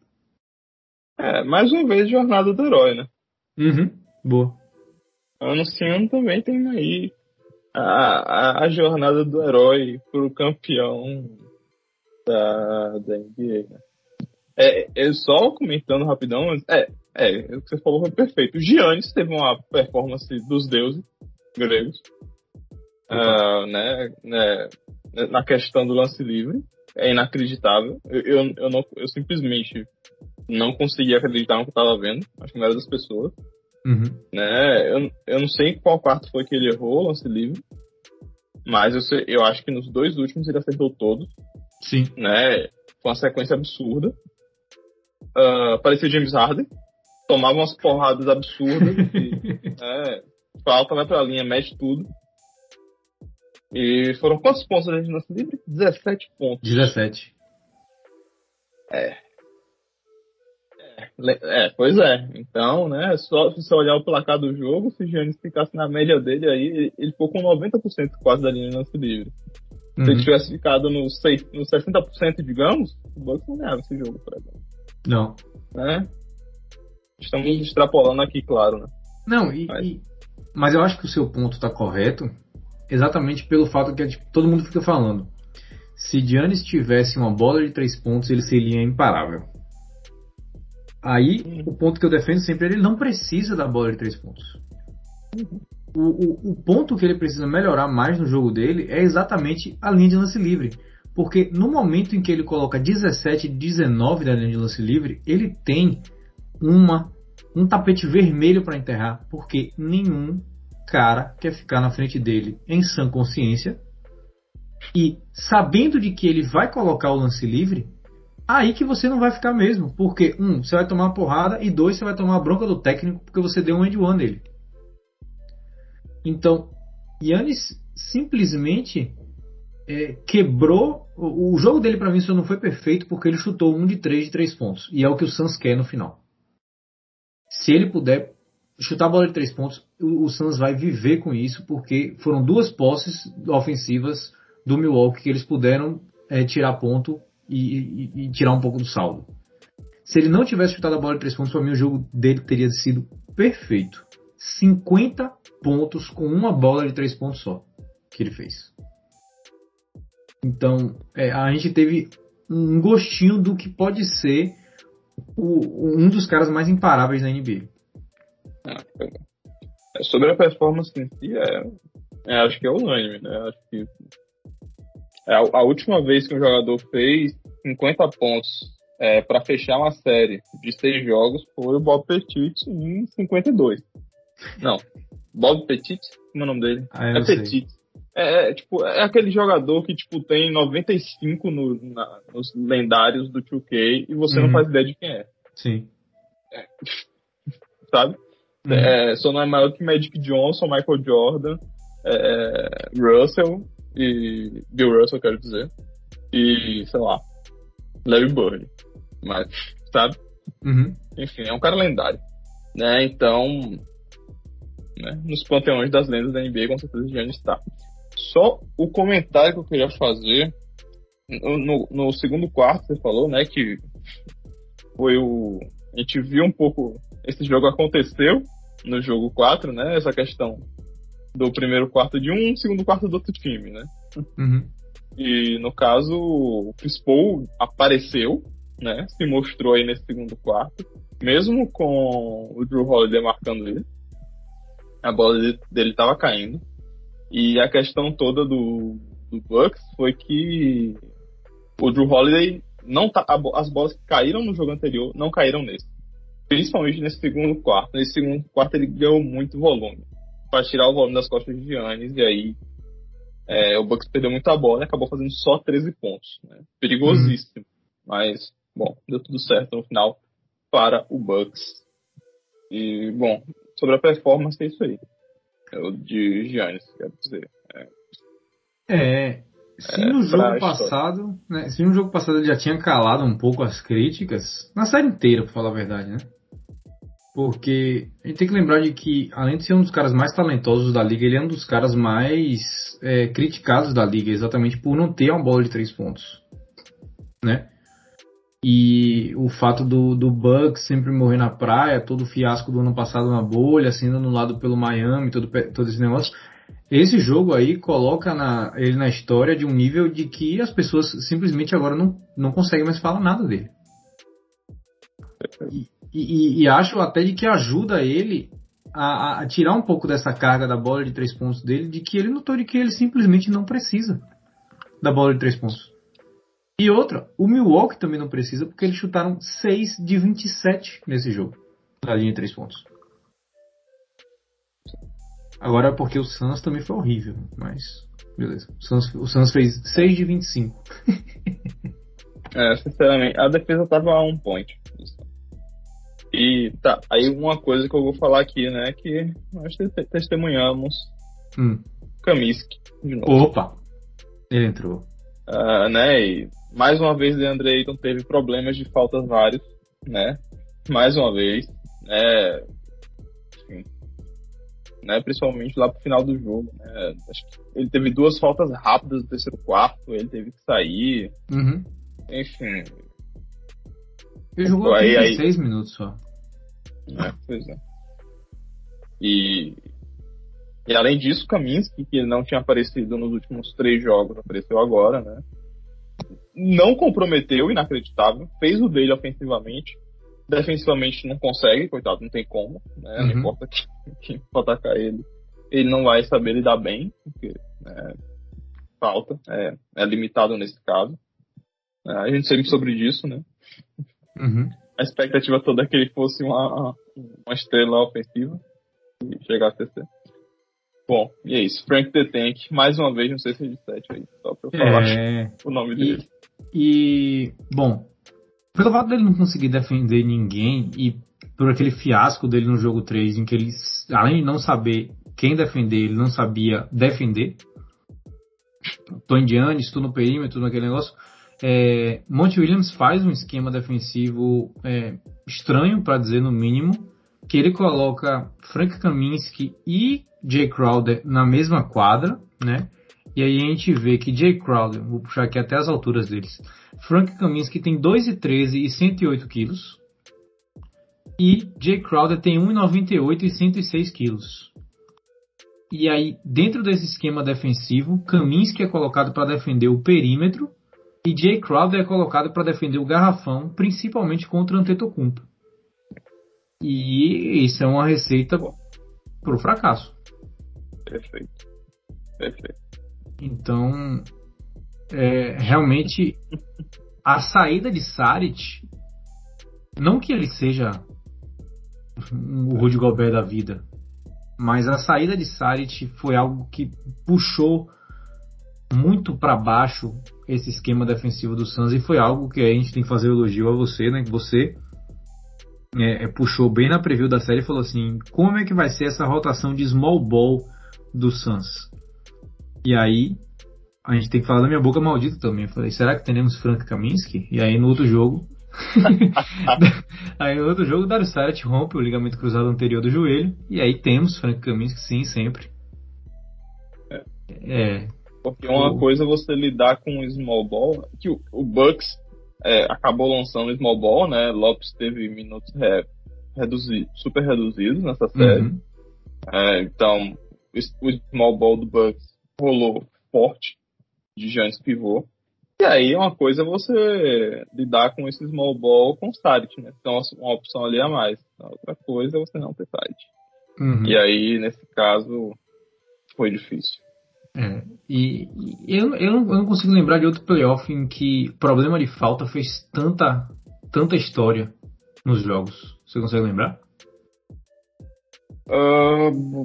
É, mais uma vez, jornada do herói, né? Uhum, boa. Anunciando também tem aí a, a, a jornada do herói pro campeão da, da NBA, né? É, eu só comentando rapidão, mas é, é, o que você falou foi perfeito. O Giannis teve uma performance dos deuses gregos, ah, né, né, na questão do lance livre. É inacreditável. Eu, eu, eu, não, eu simplesmente não consegui acreditar no que eu estava vendo. Acho que não era das pessoas Uhum. né? Eu, eu não sei qual quarto foi que ele errou o lance livre, mas eu, sei- eu acho que nos dois últimos ele acertou todos, Sim. né? Com uma sequência absurda. Ah, parecia James Harden, tomava umas porradas absurdas, e, é, falta, vai pra linha, mete tudo. E foram quantos pontos ali no lance livre? 17 pontos. 17. Le- É, pois é. Então, né, só se você olhar o placar do jogo, se o Giannis ficasse na média dele aí, ele- ficou com 90% quase da linha de lance livre. Se ele Uhum. tivesse ficado no, sei- no 60%, digamos, o Bucks não ganhava esse jogo, por exemplo. Não. Né? Estamos extrapolando aqui, claro, né? Não, e, Mas- e- mas eu acho que o seu ponto está correto, exatamente pelo fato que tipo, todo mundo fica falando. Se Giannis tivesse uma bola de três pontos, ele seria imparável. Aí, Uhum. o ponto que eu defendo sempre é ele não precisa da bola de três pontos. O, o, o ponto que ele precisa melhorar mais no jogo dele é exatamente a linha de lance livre. Porque no momento em que ele coloca 17 e 19 da linha de lance livre, ele tem uma um tapete vermelho para enterrar, porque nenhum cara quer ficar na frente dele em sã consciência e sabendo de que ele vai colocar o lance livre, aí que você não vai ficar mesmo, porque um, você vai tomar uma porrada e dois, você vai tomar a bronca do técnico porque você deu um end one nele. Então, Yannis simplesmente é, quebrou o, o jogo dele para mim só não foi perfeito porque ele chutou um de três de três pontos e é o que o Suns quer no final se ele puder chutar a bola de três pontos, o, o Suns vai viver com isso, porque foram duas posses ofensivas do Milwaukee que eles puderam é, tirar ponto e, e- e tirar um pouco do saldo. Se ele não tivesse chutado a bola de três pontos, para mim o jogo dele teria sido perfeito. 50 pontos com uma bola de três pontos só que ele fez. Então, é, a gente teve um gostinho do que pode ser o- um dos caras mais imparáveis da NBA. Sobre a performance em si, é, é, acho que é unânime, né? Acho que é a, a última vez que um jogador fez 50 pontos é, para fechar uma série de seis jogos foi o Bob Petit em 52. Não, Bob Petit? Como é o nome dele? Ah, é Petit. É, é, tipo, é aquele jogador que tipo, tem 95 no, na, nos lendários do 2K e você uhum. não faz ideia de quem é. Sim. É, sabe? Uhum. É, só não é maior que Magic Johnson, Michael Jordan, é, Russell e Bill Russell, quero dizer. E, sei lá, Larry Bird. Mas, sabe? Uhum. Enfim, é um cara lendário. Né? Então, né? nos panteões das lendas da NBA, com certeza Giannis está. Só o comentário que eu queria fazer no, no, segundo quarto, você falou, né, que foi o. A gente viu um pouco. Esse jogo aconteceu no jogo 4, né? Essa questão do primeiro quarto de um, segundo quarto do outro time, né? Uhum. E no caso, o Chris Paul apareceu, né? Se mostrou aí nesse segundo quarto, mesmo com o Drew Holiday marcando ele. A bola dele estava caindo. E a questão toda do, do Bucks foi que o Drew Holiday não tá, as bolas que caíram no jogo anterior não caíram nesse. Principalmente nesse segundo quarto. Nesse segundo quarto ele ganhou muito volume. Para tirar o volume das costas de Giannis e aí é, o Bucks perdeu muita bola e acabou fazendo só 13 pontos. Né? Perigosíssimo. Uhum. Mas, bom, deu tudo certo no final para o Bucks. E, bom, sobre a performance é isso aí. É o de Giannis, quero dizer. É, é se é, no jogo passado, né, se no jogo passado ele já tinha calado um pouco as críticas, na série inteira, pra falar a verdade, né? Porque a gente tem que lembrar de que, além de ser um dos caras mais talentosos da liga, ele é um dos caras mais é, criticados da liga, exatamente por não ter uma bola de três pontos. Né? E o fato do, do Bucks sempre morrer na praia, todo o fiasco do ano passado na bolha, sendo anulado pelo Miami, todo, todo esse negócio. Esse jogo aí coloca na, ele na história de um nível de que as pessoas simplesmente agora não, não conseguem mais falar nada dele. E, e, e, acho até de que ajuda ele a, a, tirar um pouco dessa carga da bola de três pontos dele, de que ele notou de que ele simplesmente não precisa da bola de três pontos. E outra, o Milwaukee também não precisa, porque eles chutaram 6 de 27 nesse jogo, da linha de três pontos. Agora porque o Suns também foi horrível, mas beleza. O Suns, o Suns fez 6 de 25. é, sinceramente, a defesa tava a um point. E tá, aí uma coisa que eu vou falar aqui, né, que nós testemunhamos hum. Kaminsky de novo. Opa! Ele entrou. Uh, né, e mais uma vez Deandre Ayton teve problemas de faltas vários, né? Mais uma vez, né? Enfim, né? Principalmente lá pro final do jogo, né? Acho que ele teve duas faltas rápidas no terceiro quarto, ele teve que sair. Uhum. Enfim, ele jogou aí, 36 aí... minutos só. É, pois é. E, e além disso, Kaminsky, que não tinha aparecido nos últimos três jogos, apareceu agora, né? Não comprometeu, inacreditável. Fez o dele ofensivamente. Defensivamente não consegue, coitado, não tem como. Né? Uhum. Não importa quem for atacar ele. Ele não vai saber lidar bem, porque é, falta, é, é limitado nesse caso. É, a gente sabe sobre disso, né? Uhum. A expectativa toda é que ele fosse uma, uma estrela ofensiva e chegasse a ser. Bom, e é isso. Frank The Tank, mais uma vez no CC7 aí, só pra eu falar é... o nome dele. E, bom, pelo fato dele não conseguir defender ninguém e por aquele fiasco dele no jogo 3, em que ele, além de não saber quem defender, ele não sabia defender. Tony Giannis, estou no perímetro, naquele negócio. É, Monte Williams faz um esquema defensivo é, estranho, para dizer no mínimo, que ele coloca Frank Kaminsky e Jay Crowder na mesma quadra, né? E aí a gente vê que Jay Crowder, vou puxar aqui até as alturas deles, Frank Kaminsky tem 2,13 e 108 quilos. E Jay Crowder tem 1,98 e 106 quilos. E aí, dentro desse esquema defensivo, Kaminsky é colocado para defender o perímetro e Jay Crowder é colocado para defender o garrafão, principalmente contra Antetokounmpo. E isso é uma receita pro fracasso. Perfeito. Perfeito. Então, é, realmente, a saída de Saric, não que ele seja o Rudy Gobert da vida, mas a saída de Saric foi algo que puxou muito para baixo esse esquema defensivo do Suns e foi algo que a gente tem que fazer elogio a você, né? Que você é, é, puxou bem na preview da série e falou assim: como é que vai ser essa rotação de small ball do Suns? E aí a gente tem que falar da minha boca maldita também. Eu falei: será que teremos Frank Kaminsky? E aí no outro jogo. aí no outro jogo, Darius Saric rompe o ligamento cruzado anterior do joelho. E aí temos Frank Kaminsky, sim, sempre. É. é Porque uma o... coisa é você lidar com o small ball, que o, o Bucks é, acabou lançando o small ball, né? Lopes teve minutos reduzido, super reduzidos nessa série. Uhum. É, então, o small ball do Bucks rolou forte de Giants pivô. E aí uma coisa é você lidar com esse small ball com site, né? Então uma opção ali a mais. A outra coisa é você não ter site. Uhum. E aí, nesse caso, foi difícil. É, e, e eu, eu, não, eu, não, consigo lembrar de outro playoff em que problema de falta fez tanta, tanta história nos jogos. Você consegue lembrar? Uh,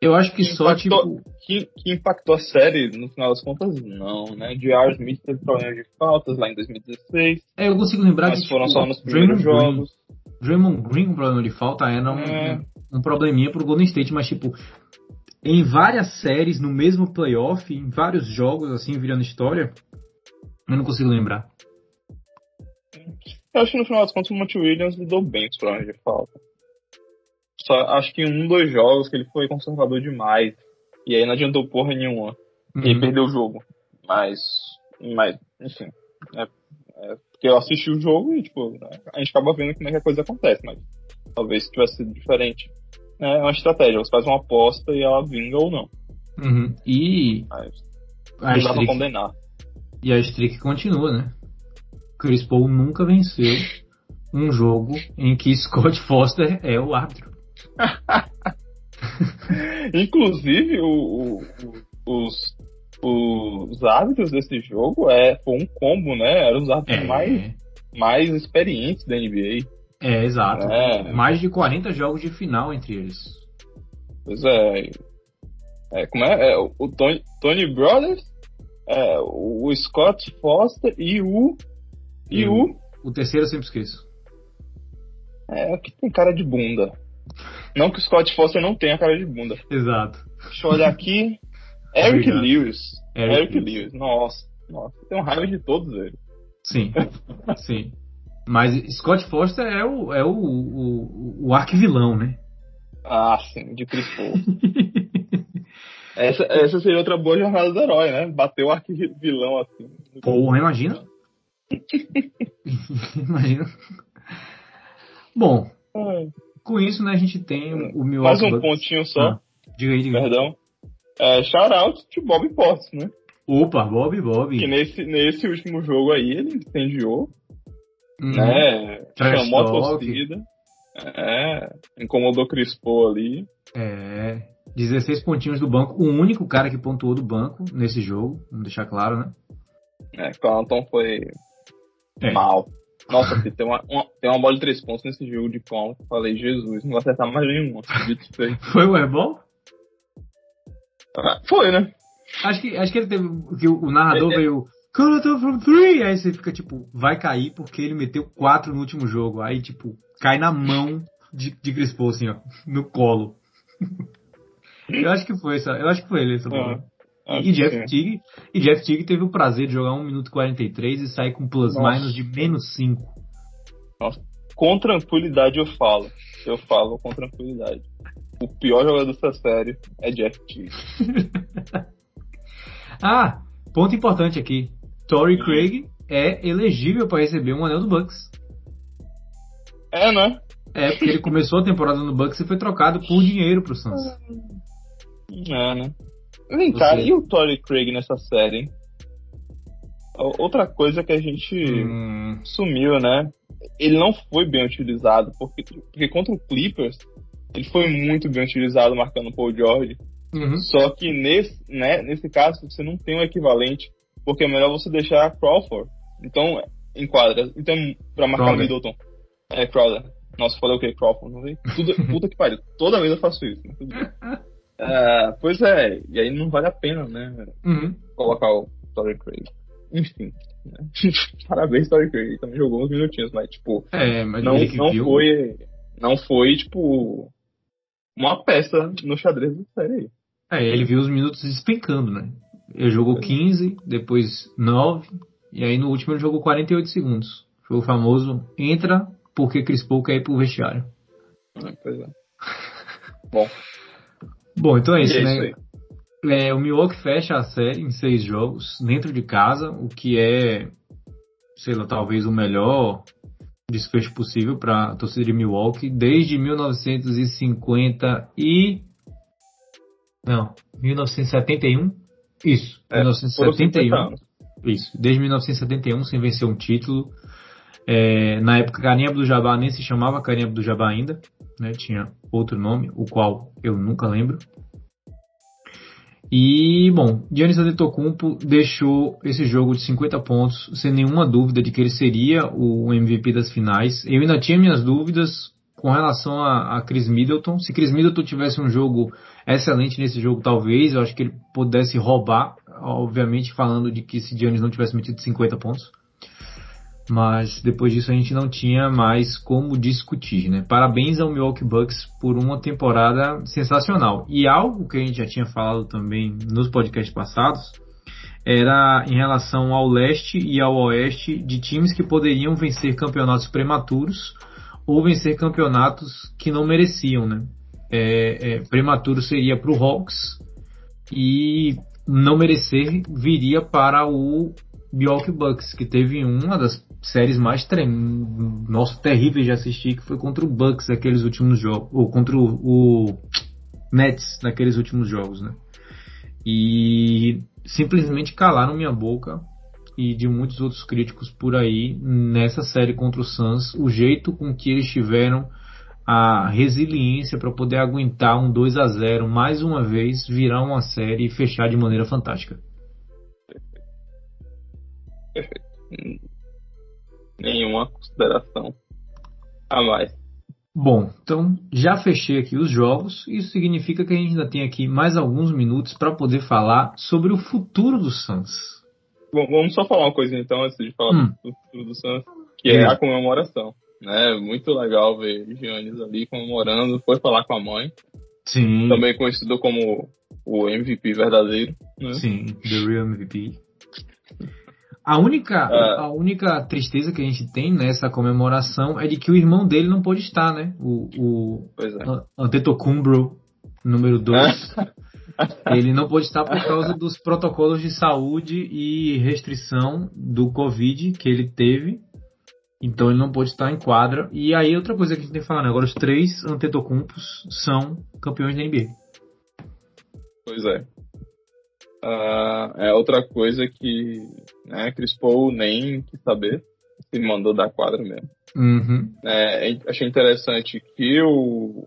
eu acho que, que só impactou, tipo. Que, que, impactou a série, no final das contas, não, né? J.R. Smith teve problema de faltas lá em 2016. É, eu consigo lembrar mas que. foram tipo, só nos primeiros Draymond jogos. Green, Draymond Green com problema de falta era um, é. um, um probleminha pro Golden State, mas tipo, em várias séries, no mesmo playoff, em vários jogos, assim, virando história, eu não consigo lembrar. Eu acho que no final das contas o Monte Williams lidou bem com os problemas de falta. Só acho que em um, dois jogos que ele foi conservador demais. E aí não adiantou porra nenhuma. Uhum. E aí perdeu o jogo. Mas, mas enfim. É, é, porque eu assisti o jogo e, tipo, a gente acaba vendo como é que a coisa acontece, mas talvez tivesse sido diferente é uma estratégia. Você faz uma aposta e ela vinga ou não. Uhum. E. Mas, a não dá pra condenar. E a streak continua, né? Chris Paul nunca venceu um jogo em que Scott Foster é o árbitro. Inclusive, o, o, os, os árbitros desse jogo é, foi um combo, né? Eram os árbitros é. mais, mais experientes da NBA. É, exato. É. Mais de 40 jogos de final entre eles. Pois é. é como é? é o Tony, Tony Brothers, é, o Scott Foster e o. E, e o. O terceiro eu sempre esqueço. É, que tem cara de bunda. Não que o Scott Foster não tenha cara de bunda. Exato. Deixa eu olhar aqui. Eric Lewis. Eric, Eric Lewis. Nossa, nossa. Tem um raiva de todos eles. Sim, sim. Mas Scott Foster é o, é o, o, o arquivilão, né? Ah, sim, de Chris Paul. essa, essa seria outra boa jornada do herói, né? Bater o arquivilão assim. Porra, imagina. imagina. Bom, com isso, né, a gente tem o meu. Mais um Bucks. pontinho só. Ah, diga aí, diga aí. Perdão. É, shout out de Bob Potts, né? Opa, Bob, Bob. Que nesse, nesse último jogo aí ele incendiou Uhum. Né? Chamou a torcida. É, incomodou Crispo ali. É. 16 pontinhos do banco. O único cara que pontuou do banco nesse jogo, vamos deixar claro, né? É, Clanton foi é. mal. Nossa, tem uma, uma, tem uma bola de três pontos nesse jogo de pão. Falei, Jesus, não vai acertar mais nenhum. foi o airball? Ah, foi, né? Acho que, acho que ele teve. Que o narrador é, é. veio. Jonathan from three! Aí você fica tipo, vai cair porque ele meteu quatro no último jogo. Aí, tipo, cai na mão de, de Chris Paul, assim, ó, no colo. eu acho que foi essa, eu acho que foi ele essa bola. É, e, Jeff Tigg, e Jeff Tigg teve o prazer de jogar 1 minuto e 43 e sair com plus Nossa. minus de menos 5. Nossa. Com tranquilidade eu falo. Eu falo com tranquilidade. O pior jogador dessa série é Jeff Tigg. ah, ponto importante aqui. Torrey Craig é elegível para receber um anel do Bucks. É, né? É, porque ele começou a temporada no Bucks e foi trocado por dinheiro pro Suns. É, né? Vem cá, e o Torrey Craig nessa série, hein? Outra coisa que a gente hum. sumiu, né? Ele não foi bem utilizado, porque, porque contra o Clippers, ele foi muito bem utilizado marcando o Paul George. Uhum. Só que nesse, né, nesse caso você não tem um equivalente, porque é melhor você deixar Crawford. Então, em quadra. Então, pra marcar Crowder. Middleton. É, Crowder. Nossa, falei o que? Crawford, não sei. Tudo, puta que pariu. Toda vez eu faço isso. Uh, pois é, e aí não vale a pena, né? Uhum. Colocar o Story Craig. Enfim. Né? Parabéns, Story Craig. Também jogou uns minutinhos, mas tipo. É, mas não, não viu... foi. Não foi, tipo. Uma peça no xadrez da série aí. É, ele viu os minutos despencando, né? Ele jogou 15, depois 9, e aí no último ele jogou 48 segundos. Foi o famoso entra porque Chris Paul quer ir pro vestiário. Ah, pois é. Bom. Bom, então é isso, é né? Isso é, o Milwaukee fecha a série em seis jogos dentro de casa, o que é, sei lá, talvez o melhor desfecho possível para a torcida de Milwaukee desde 1950 e não, 1971. Isso, é, 1971. Isso, desde 1971 sem vencer um título. É, na época, Carinha do Jabá nem se chamava Carinha do Jabá ainda, né? Tinha outro nome, o qual eu nunca lembro. E, bom, Giannis Antetokounmpo deixou esse jogo de 50 pontos sem nenhuma dúvida de que ele seria o MVP das finais. Eu ainda tinha minhas dúvidas com relação a, a Chris Middleton. Se Chris Middleton tivesse um jogo excelente nesse jogo, talvez, eu acho que ele pudesse roubar, obviamente falando de que se Giannis não tivesse metido 50 pontos mas depois disso a gente não tinha mais como discutir, né? Parabéns ao Milwaukee Bucks por uma temporada sensacional. E algo que a gente já tinha falado também nos podcasts passados era em relação ao leste e ao oeste de times que poderiam vencer campeonatos prematuros ou vencer campeonatos que não mereciam, né? É, é, prematuro seria para o Hawks e não merecer viria para o Milwaukee Bucks, que teve uma das séries mais trem... nossa, terríveis de assistir, que foi contra o Bucks naqueles últimos jogos, ou contra o, o Nets naqueles últimos jogos, né? E simplesmente calaram minha boca e de muitos outros críticos por aí nessa série contra o Suns, o jeito com que eles tiveram a resiliência para poder aguentar um 2 a 0 mais uma vez, virar uma série e fechar de maneira fantástica. Perfeito nenhuma consideração a mais. Bom, então já fechei aqui os jogos. Isso significa que a gente ainda tem aqui mais alguns minutos para poder falar sobre o futuro do Suns. Bom, vamos só falar uma coisa então antes de falar hum. do futuro do Suns, que é a comemoração. Né? Muito legal ver Giannis ali comemorando, foi falar com a mãe. Sim. Também conhecido como o MVP verdadeiro. Né? Sim, The Real MVP. A única, é. a única tristeza que a gente tem nessa comemoração é de que o irmão dele não pôde estar, né? O, o é. Antetokounmpo, número 2. ele não pôde estar por causa dos protocolos de saúde e restrição do Covid que ele teve. Então ele não pôde estar em quadra. E aí outra coisa que a gente tem que falar, né? Agora os três Antetokounmpos são campeões da NBA. Pois é. Uh, é outra coisa que né, Chris Paul nem quis saber, se mandou da quadra mesmo. Uhum. É, achei interessante que o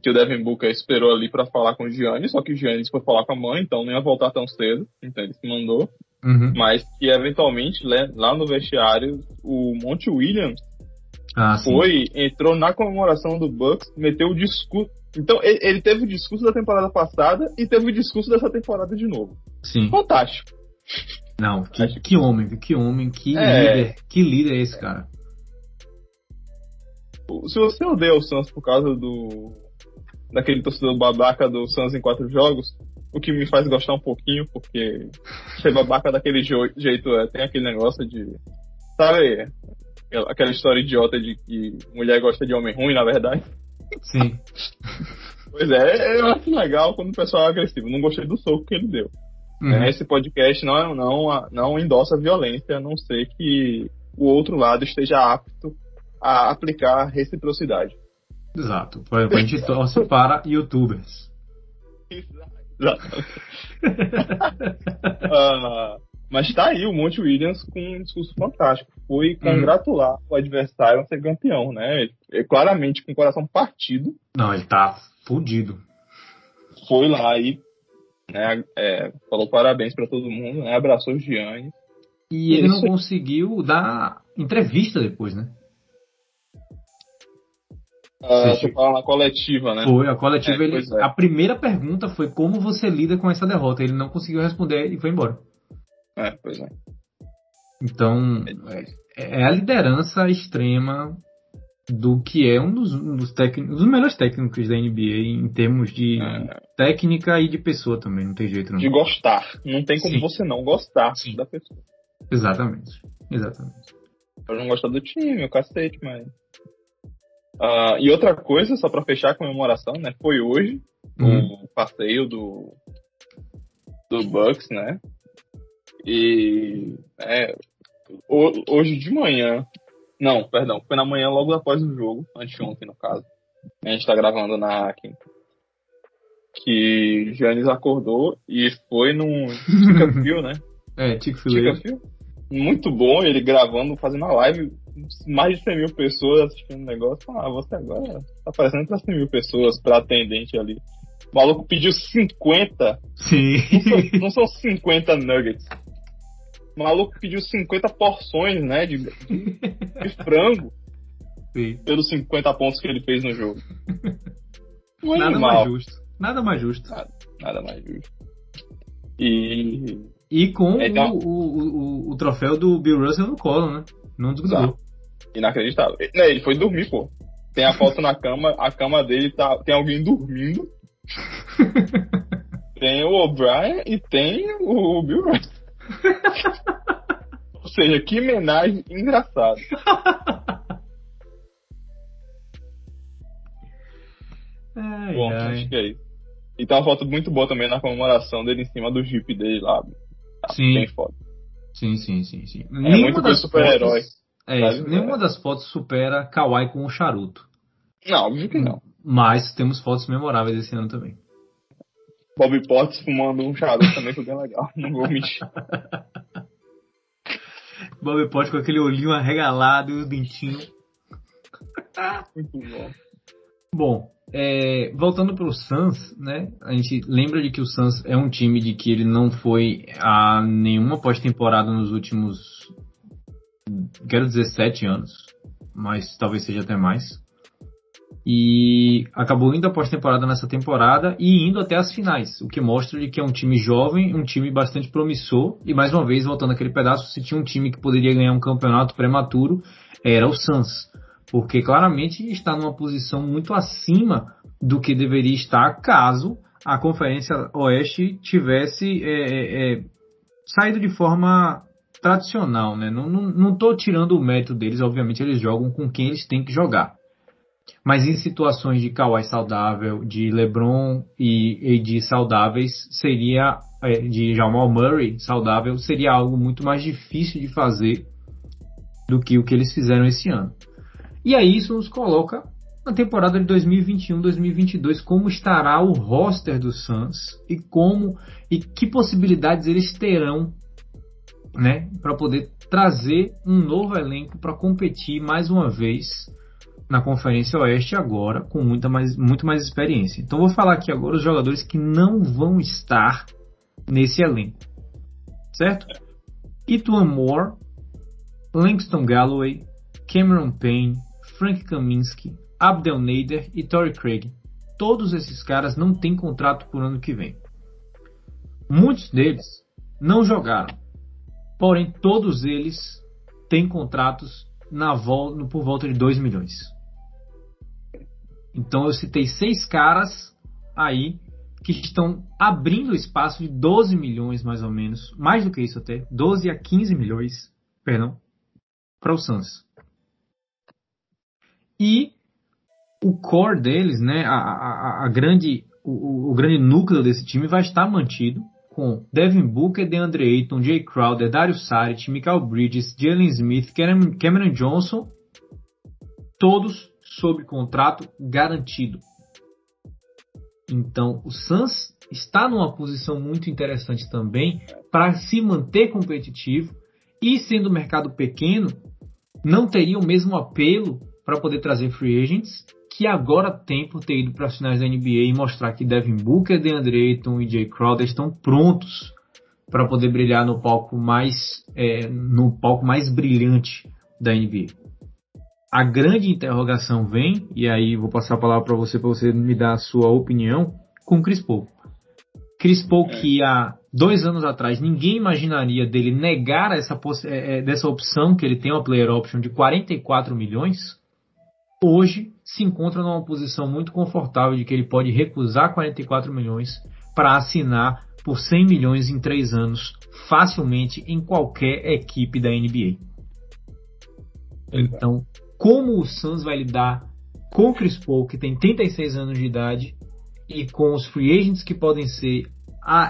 que o Devin Booker esperou ali para falar com o Giannis, só que o Giannis foi falar com a mãe, então não ia voltar tão cedo, então ele se mandou. Uhum. Mas que eventualmente lá no vestiário o Monte Williams ah, foi, entrou na comemoração do Bucks, meteu o discurso. Então, ele, teve o discurso da temporada passada e teve o discurso dessa temporada de novo. Sim. Fantástico. Não, que, que homem, que homem, que é... líder, que líder é esse cara? Se você odeia o Suns por causa do daquele torcedor babaca do Suns em quatro jogos, o que me faz gostar um pouquinho, porque ser babaca daquele jeito é, tem aquele negócio de. Sabe? Aquela história idiota de que mulher gosta de homem ruim, na verdade. Sim. pois é, eu acho legal quando o pessoal é agressivo. Não gostei do soco que ele deu. Uhum. É, esse podcast não, não, não endossa violência, a não ser que o outro lado esteja apto a aplicar reciprocidade. Exato. A gente torce para youtubers. Exato. Uh, Mas tá aí o Monte Williams com um discurso fantástico. Foi congratular hum. o adversário a ser campeão, né? Ele, claramente com o coração partido. Não, ele tá fudido. Foi lá e né, é, falou parabéns para todo mundo, né? Abraçou o Gianni. E ele não conseguiu dar entrevista depois, né? Uh, você fala na coletiva, né? Foi, a coletiva. É, ele, é. A primeira pergunta foi como você lida com essa derrota. Ele não conseguiu responder e foi embora. É, pois é. Então, é, é a liderança extrema do que é um dos, um dos, técnicos, dos melhores técnicos da NBA em termos de é. técnica e de pessoa também, não tem jeito não. De gostar. Não tem como Sim. você não gostar Sim. da pessoa. Exatamente. Exatamente. Eu não gosto do time, o cacete, mas. Uh, e outra coisa, só para fechar a comemoração, né? Foi hoje uhum. o passeio do, do Bucks, né? E é, hoje de manhã, não, perdão, foi na manhã logo após o jogo, anteontem no caso. A gente tá gravando na quinta. Que Janis acordou e foi num Tica né? É, Tica Muito bom, ele gravando, fazendo a live, mais de 100 mil pessoas assistindo o negócio. Ah, você agora tá aparecendo pra 100 mil pessoas pra atendente ali. O maluco pediu 50. Sim. Não são, não são 50 nuggets. O maluco pediu 50 porções, né, de, de frango. Sim. Pelos 50 pontos que ele fez no jogo. Um nada animal. mais justo. Nada mais justo. Nada, nada mais justo. E. E com é, então... o, o, o, o, troféu do Bill Russell no colo, né? Não desgrudou. Inacreditável. Ele foi dormir, pô. Tem a foto na cama, a cama dele tá. Tem alguém dormindo. tem o O'Brien e tem o Bill Russell. Ou seja, que homenagem engraçada. Ai, Bom, ai. acho que é isso. E tá uma foto muito boa também na comemoração dele em cima do Jeep dele lá. Tá sim. Bem foda. Sim, sim, sim, sim. É Nenhuma muito super-herói. É isso. Nenhuma é. das fotos supera Kawaii com o charuto. Não, óbvio que não. Mas temos fotos memoráveis esse ano também. Bob Potts fumando um charuto também foi bem legal. Não vou mentir. Bob Potts com aquele olhinho arregalado e os dentinhos. Muito bom. Bom, é, voltando para o Suns, né? A gente lembra de que o Suns é um time de que ele não foi a nenhuma pós-temporada nos últimos, quero dizer, sete anos, mas talvez seja até mais e acabou indo a pós-temporada nessa temporada e indo até as finais, o que mostra de que é um time jovem, um time bastante promissor e mais uma vez voltando aquele pedaço, se tinha um time que poderia ganhar um campeonato prematuro, era o Suns, porque claramente está numa posição muito acima do que deveria estar caso a Conferência Oeste tivesse é, é, é saído de forma tradicional, né? Não estou tirando o mérito deles, obviamente eles jogam com quem eles têm que jogar. Mas em situações de Kawhi saudável, de LeBron e AD saudáveis, seria é, de Jamal Murray saudável, seria algo muito mais difícil de fazer do que o que eles fizeram esse ano. E aí isso nos coloca na temporada de 2021-2022 como estará o roster do Suns e como e que possibilidades eles terão, né, para poder trazer um novo elenco para competir mais uma vez na Conferência Oeste agora com muita mais, muito mais experiência. Então vou falar aqui agora os jogadores que não vão estar nesse elenco. Certo? Ituan Moore, Langston Galloway, Cameron Payne, Frank Kaminsky, Abdel Nader e Torrey Craig. Todos esses caras não têm contrato por ano que vem. Muitos deles não jogaram, porém todos eles têm contratos na vol por volta de 2 milhões. Então eu citei seis caras aí que estão abrindo espaço de 12 milhões mais ou menos, mais do que isso até, 12 a 15 milhões, perdão, para o Suns. E o core deles, né, a, a, a grande, o, o, grande núcleo desse time vai estar mantido com Devin Booker, DeAndre Ayton, Jay Crowder, Dario Saric, Michael Bridges, Jalen Smith, Cameron Johnson, todos sob contrato garantido. Então, o Suns está numa posição muito interessante também para se manter competitivo e sendo um mercado pequeno, não teria o mesmo apelo para poder trazer free agents que agora tem por ter ido para as finais da NBA e mostrar que Devin Booker, DeAndre Ayton e Jay Crowder estão prontos para poder brilhar no palco mais é, no palco mais brilhante da NBA. A grande interrogação vem e aí vou passar a palavra para você para você me dar a sua opinião com Chris Paul. Chris Paul é. que há dois anos atrás ninguém imaginaria dele negar essa é, é, dessa opção que ele tem uma player option de 44 milhões hoje se encontra numa posição muito confortável de que ele pode recusar 44 milhões para assinar por 100 milhões em três anos facilmente em qualquer equipe da NBA. Então, como o Suns vai lidar com o Chris Paul, que tem 36 anos de idade, e com os free agents que podem ser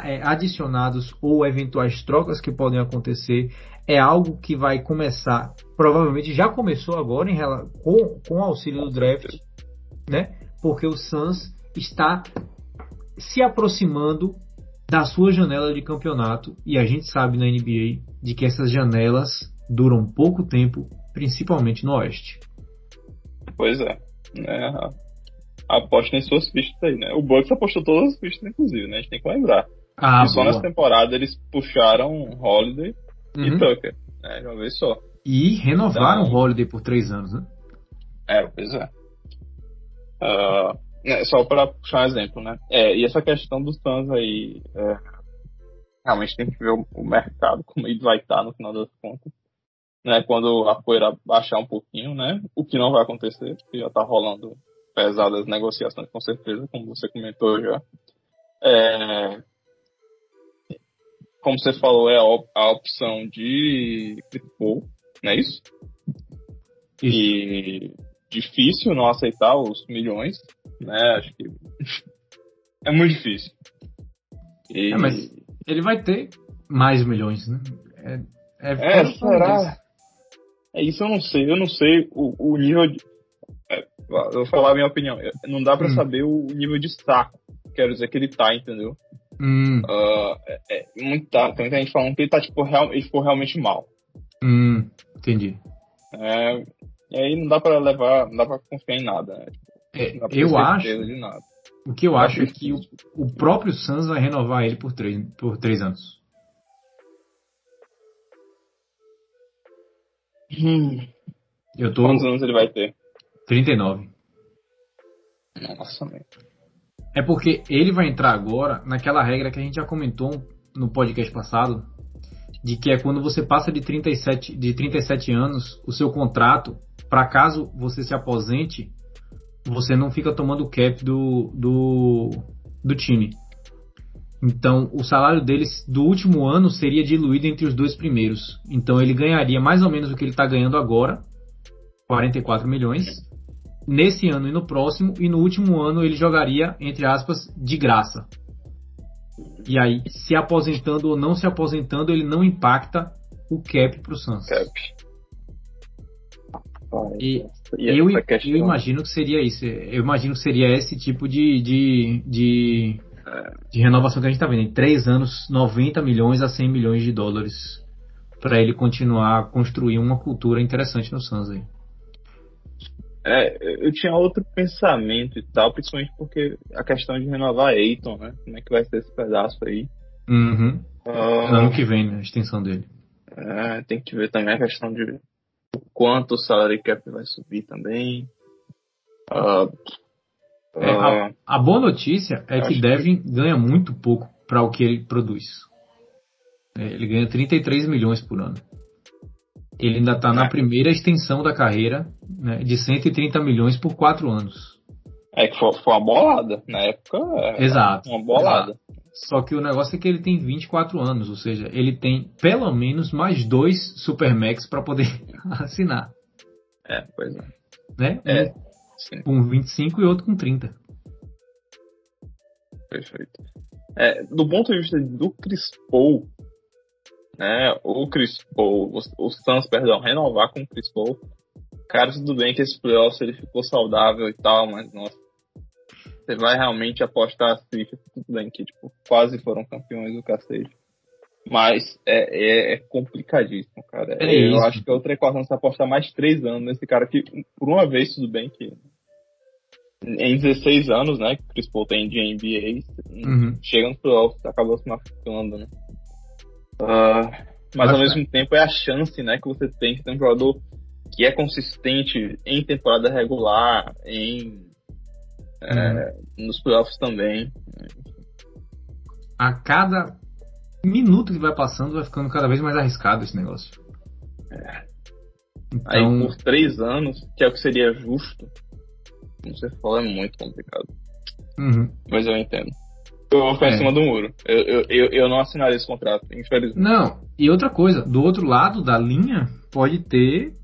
é, adicionados ou eventuais trocas que podem acontecer, é algo que vai começar, provavelmente já começou agora em, com, com o auxílio do draft, né? Porque o Suns está se aproximando da sua janela de campeonato e a gente sabe na NBA de que essas janelas duram pouco tempo, principalmente no Oeste. Pois é, né? Aposta em suas pistas aí, né? O Bucks apostou todas as pistas, inclusive, né? A gente tem que lembrar. Ah, e só boa. nessa temporada eles puxaram Holiday uhum. e Tucker, né? De uma vez só. E renovaram então, o Holiday por três anos, né? É, pois é. Uh, só para puxar um exemplo, né? É, e essa questão dos Suns aí, é, realmente tem que ver o, o, mercado, como ele vai estar no final das contas. Né, quando a poeira baixar um pouquinho, né? O que não vai acontecer, porque já está rolando pesadas negociações com certeza, como você comentou já. É, como você falou, é a, opção de Paul, não é isso? isso? E difícil não aceitar os milhões, né? Acho que é muito difícil. E... É, mas ele vai ter mais milhões, né? É, é, é será? É isso eu não sei. Eu não sei o, o nível de. É, eu vou falar a minha opinião. Não dá para hum. saber o nível de saco. Quero dizer que ele tá, entendeu? Hum. Uh, é, é, muito, tá, tem muita gente falando que ele, tá, tipo, real, ele ficou realmente mal. Hum, entendi. É, e aí não dá pra levar, não dá pra confiar em nada. Né? É, eu acho. O que eu acho é que o, o próprio Suns vai renovar ele por três, por três anos. Hum. Eu tô... Quantos anos ele vai ter? 39. Nossa, mesmo. É porque ele vai entrar agora naquela regra que a gente já comentou no podcast passado, de que é quando você passa de 37, de 37 anos, o seu contrato, para caso você se aposente, você não fica tomando o cap do, do, do time. Então, o salário deles do último ano seria diluído entre os dois primeiros. Então, ele ganharia mais ou menos o que ele está ganhando agora, 44 milhões, nesse ano e no próximo, e no último ano ele jogaria, entre aspas, de graça. E aí, se aposentando ou não se aposentando, ele não impacta o cap para o Suns. Cap. E, e eu, eu, imagino que seria isso. Eu imagino que seria esse tipo de, de, de, de renovação que a gente está vendo. Em três anos, 90 milhões a 100 milhões de dólares para ele continuar a construir uma cultura interessante no Suns aí. É, eu tinha outro pensamento e tal, principalmente porque a questão de renovar Eiton, né? Como é que vai ser esse pedaço aí? Uhum. Uh, ano que vem, né? A extensão dele. É, tem que ver também a questão de o quanto o salary cap vai subir também. Uh, é, a, a, boa notícia é que Devin que... ganha muito pouco para o que ele produz. É, ele ganha 33 milhões por ano. Ele ainda está na é. primeira extensão da carreira né, de 130 milhões por quatro anos. É que foi, foi uma bolada. Na época, exato, uma bolada. Exato. Só que o negócio é que ele tem 24 anos, ou seja, ele tem pelo menos mais dois Supermax para poder assinar. É, pois é. Né? É, um com 25 e outro com 30. Perfeito. É, do ponto de vista do Chris Paul, né, o Chris Paul, o, o Suns, perdão, renovar com o Chris Paul, cara, tudo bem que esse playoff ele ficou saudável e tal, mas nossa. você vai realmente apostar as fichas, tudo bem que tipo, quase foram campeões do cacete. Mas é, é, é complicadíssimo, cara. É eu acho que a outra equação se apostar mais três anos nesse cara que, por uma vez, tudo bem que em 16 anos, né, que o Chris Paul tem de NBA, Uhum. chega nos playoffs, acabou se machucando, né? Ah, mas ao mesmo tempo é a chance, né, que você tem de ter um jogador que é consistente em temporada regular, em é, nos playoffs também. A cada minuto que vai passando, vai ficando cada vez mais arriscado esse negócio. Aí Então, por três anos, que é o que seria justo, não sei falar, é muito complicado. uhum. Mas eu entendo. Eu vou ficar É. em cima do muro. Eu, eu, eu, eu não assinaria esse contrato, infelizmente. Não, e outra coisa, do outro lado da linha pode ter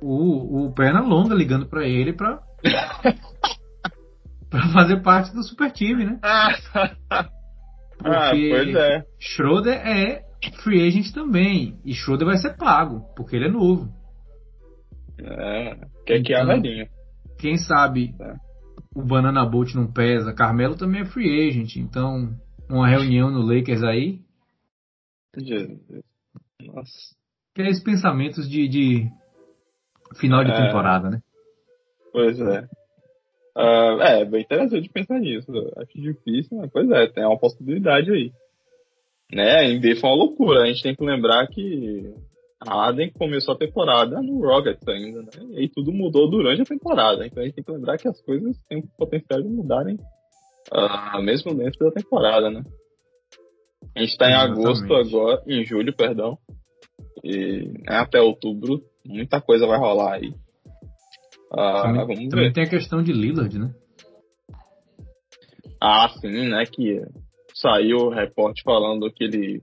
o, o perna longa ligando pra ele pra, pra fazer parte do super time, né? ah, Porque pois é. Schroeder é free agent também. E Schroeder vai ser pago, porque ele é novo. é. Quer que é Então, velhinho. Quem sabe É. o Banana Boat não pesa. Carmelo também é free agent. Então, uma reunião no Lakers aí. Nossa. Aqueles pensamentos de, de final de É. temporada, né? Pois é. Ah, é, bem interessante pensar nisso. Acho difícil, mas pois é, tem uma possibilidade aí. Né, a NBA foi uma loucura. A gente tem que lembrar que a Arden começou a temporada no Rockets ainda, né? E aí tudo mudou durante a temporada. Então a gente tem que lembrar que as coisas têm o potencial de mudarem ah, mesmo dentro da temporada, né? A gente tá em agosto agora, em julho, perdão. E né, até outubro, muita coisa vai rolar aí. Ah, também, vamos também ver. tem a questão de Lillard, né? Ah, sim, né? Que saiu o reporte falando que ele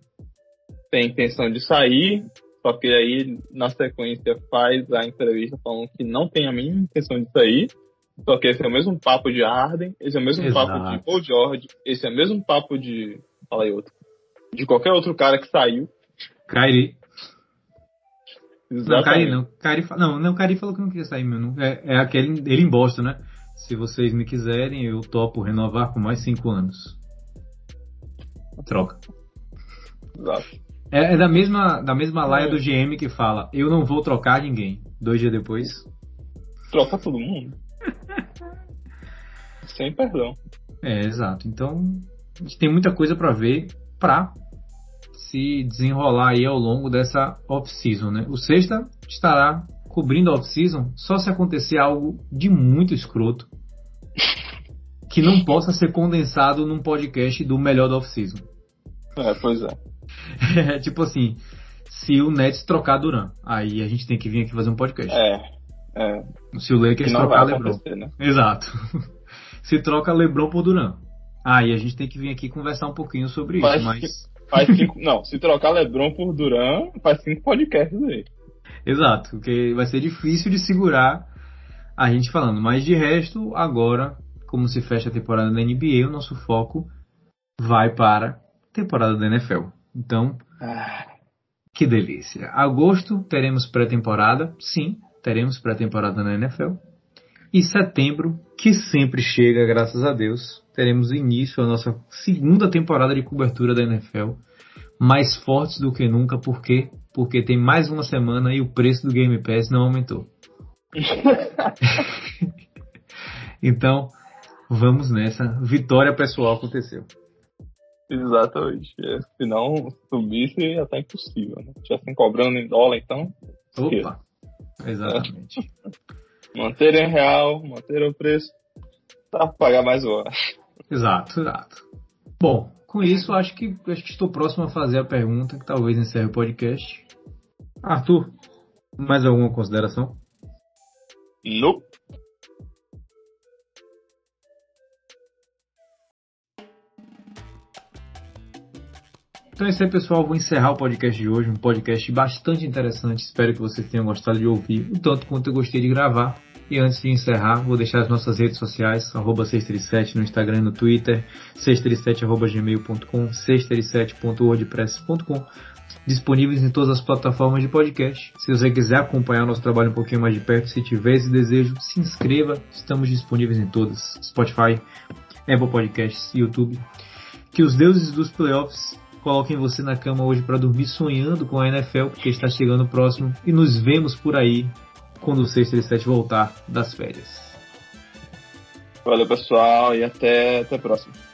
tem intenção de sair, só que aí na sequência faz a entrevista falando que não tem a mínima intenção de sair. Só que esse é o mesmo papo de Arden, esse é o mesmo Exato. papo de Paul George, esse é o mesmo papo de. Fala aí outro. De qualquer outro cara que saiu. Kyrie. Não, Kyrie não. Kyrie, não, não, Kyrie falou que não queria sair mesmo. É, é aquele ele em Boston, né? Se vocês me quiserem, eu topo renovar por mais cinco anos. Troca. Exato. É, é da mesma, da mesma laia do GM que fala: Eu não vou trocar ninguém. Dois dias depois. Troca todo mundo. Sem perdão. É, exato. Então, a gente tem muita coisa pra ver pra se desenrolar aí ao longo dessa off-season, né? O Sexta estará cobrindo a off-season só se acontecer algo de muito escroto que não possa ser condensado num podcast do melhor da off-season. É, pois é. É, tipo assim, se o Nets trocar Duran, aí a gente tem que vir aqui fazer um podcast. É. É. Se o Lakers trocar LeBron. né? Exato. se troca LeBron por Duran. Aí a gente tem que vir aqui conversar um pouquinho sobre isso, Mas- mas Faz cinco. não, se trocar Lebron por Duran, faz cinco podcasts aí. Exato, porque vai ser difícil de segurar a gente falando. Mas de resto, agora, como se fecha a temporada da NBA, o nosso foco vai para a temporada da NFL. Então, Ah, que delícia. Agosto teremos pré-temporada, sim, teremos pré-temporada na NFL. E setembro, que sempre chega, graças a Deus, teremos início a nossa segunda temporada de cobertura da NFL. Mais fortes do que nunca, por quê? Porque tem mais uma semana e o preço do Game Pass não aumentou. então, vamos nessa. Vitória pessoal aconteceu. Exatamente. É, Se não subisse, ia estar impossível, né? Tivessem cobrando em dólar, então. Opa! Exatamente. Manter em real, manter o preço, tá pra pagar mais o. Exato, exato. Bom, com isso, acho que, acho que estou próximo a fazer a pergunta que talvez encerre o podcast. Arthur, mais alguma consideração? Nope. Então é isso aí, pessoal. Vou encerrar o podcast de hoje. Um podcast bastante interessante. Espero que vocês tenham gostado de ouvir o tanto quanto eu gostei de gravar. E antes de encerrar, vou deixar as nossas redes sociais, arroba 637 no Instagram e no Twitter, 637.gmail.com, 637.wordpress.com, disponíveis em todas as plataformas de podcast. Se você quiser acompanhar nosso trabalho um pouquinho mais de perto, se tiver esse desejo, se inscreva. Estamos disponíveis em todas, Spotify, Apple Podcasts, YouTube. Que os deuses dos playoffs coloquem você na cama hoje para dormir sonhando com a NFL, porque está chegando próximo. E nos vemos por aí quando o 637 voltar das férias. Valeu, pessoal, e até, até a próxima.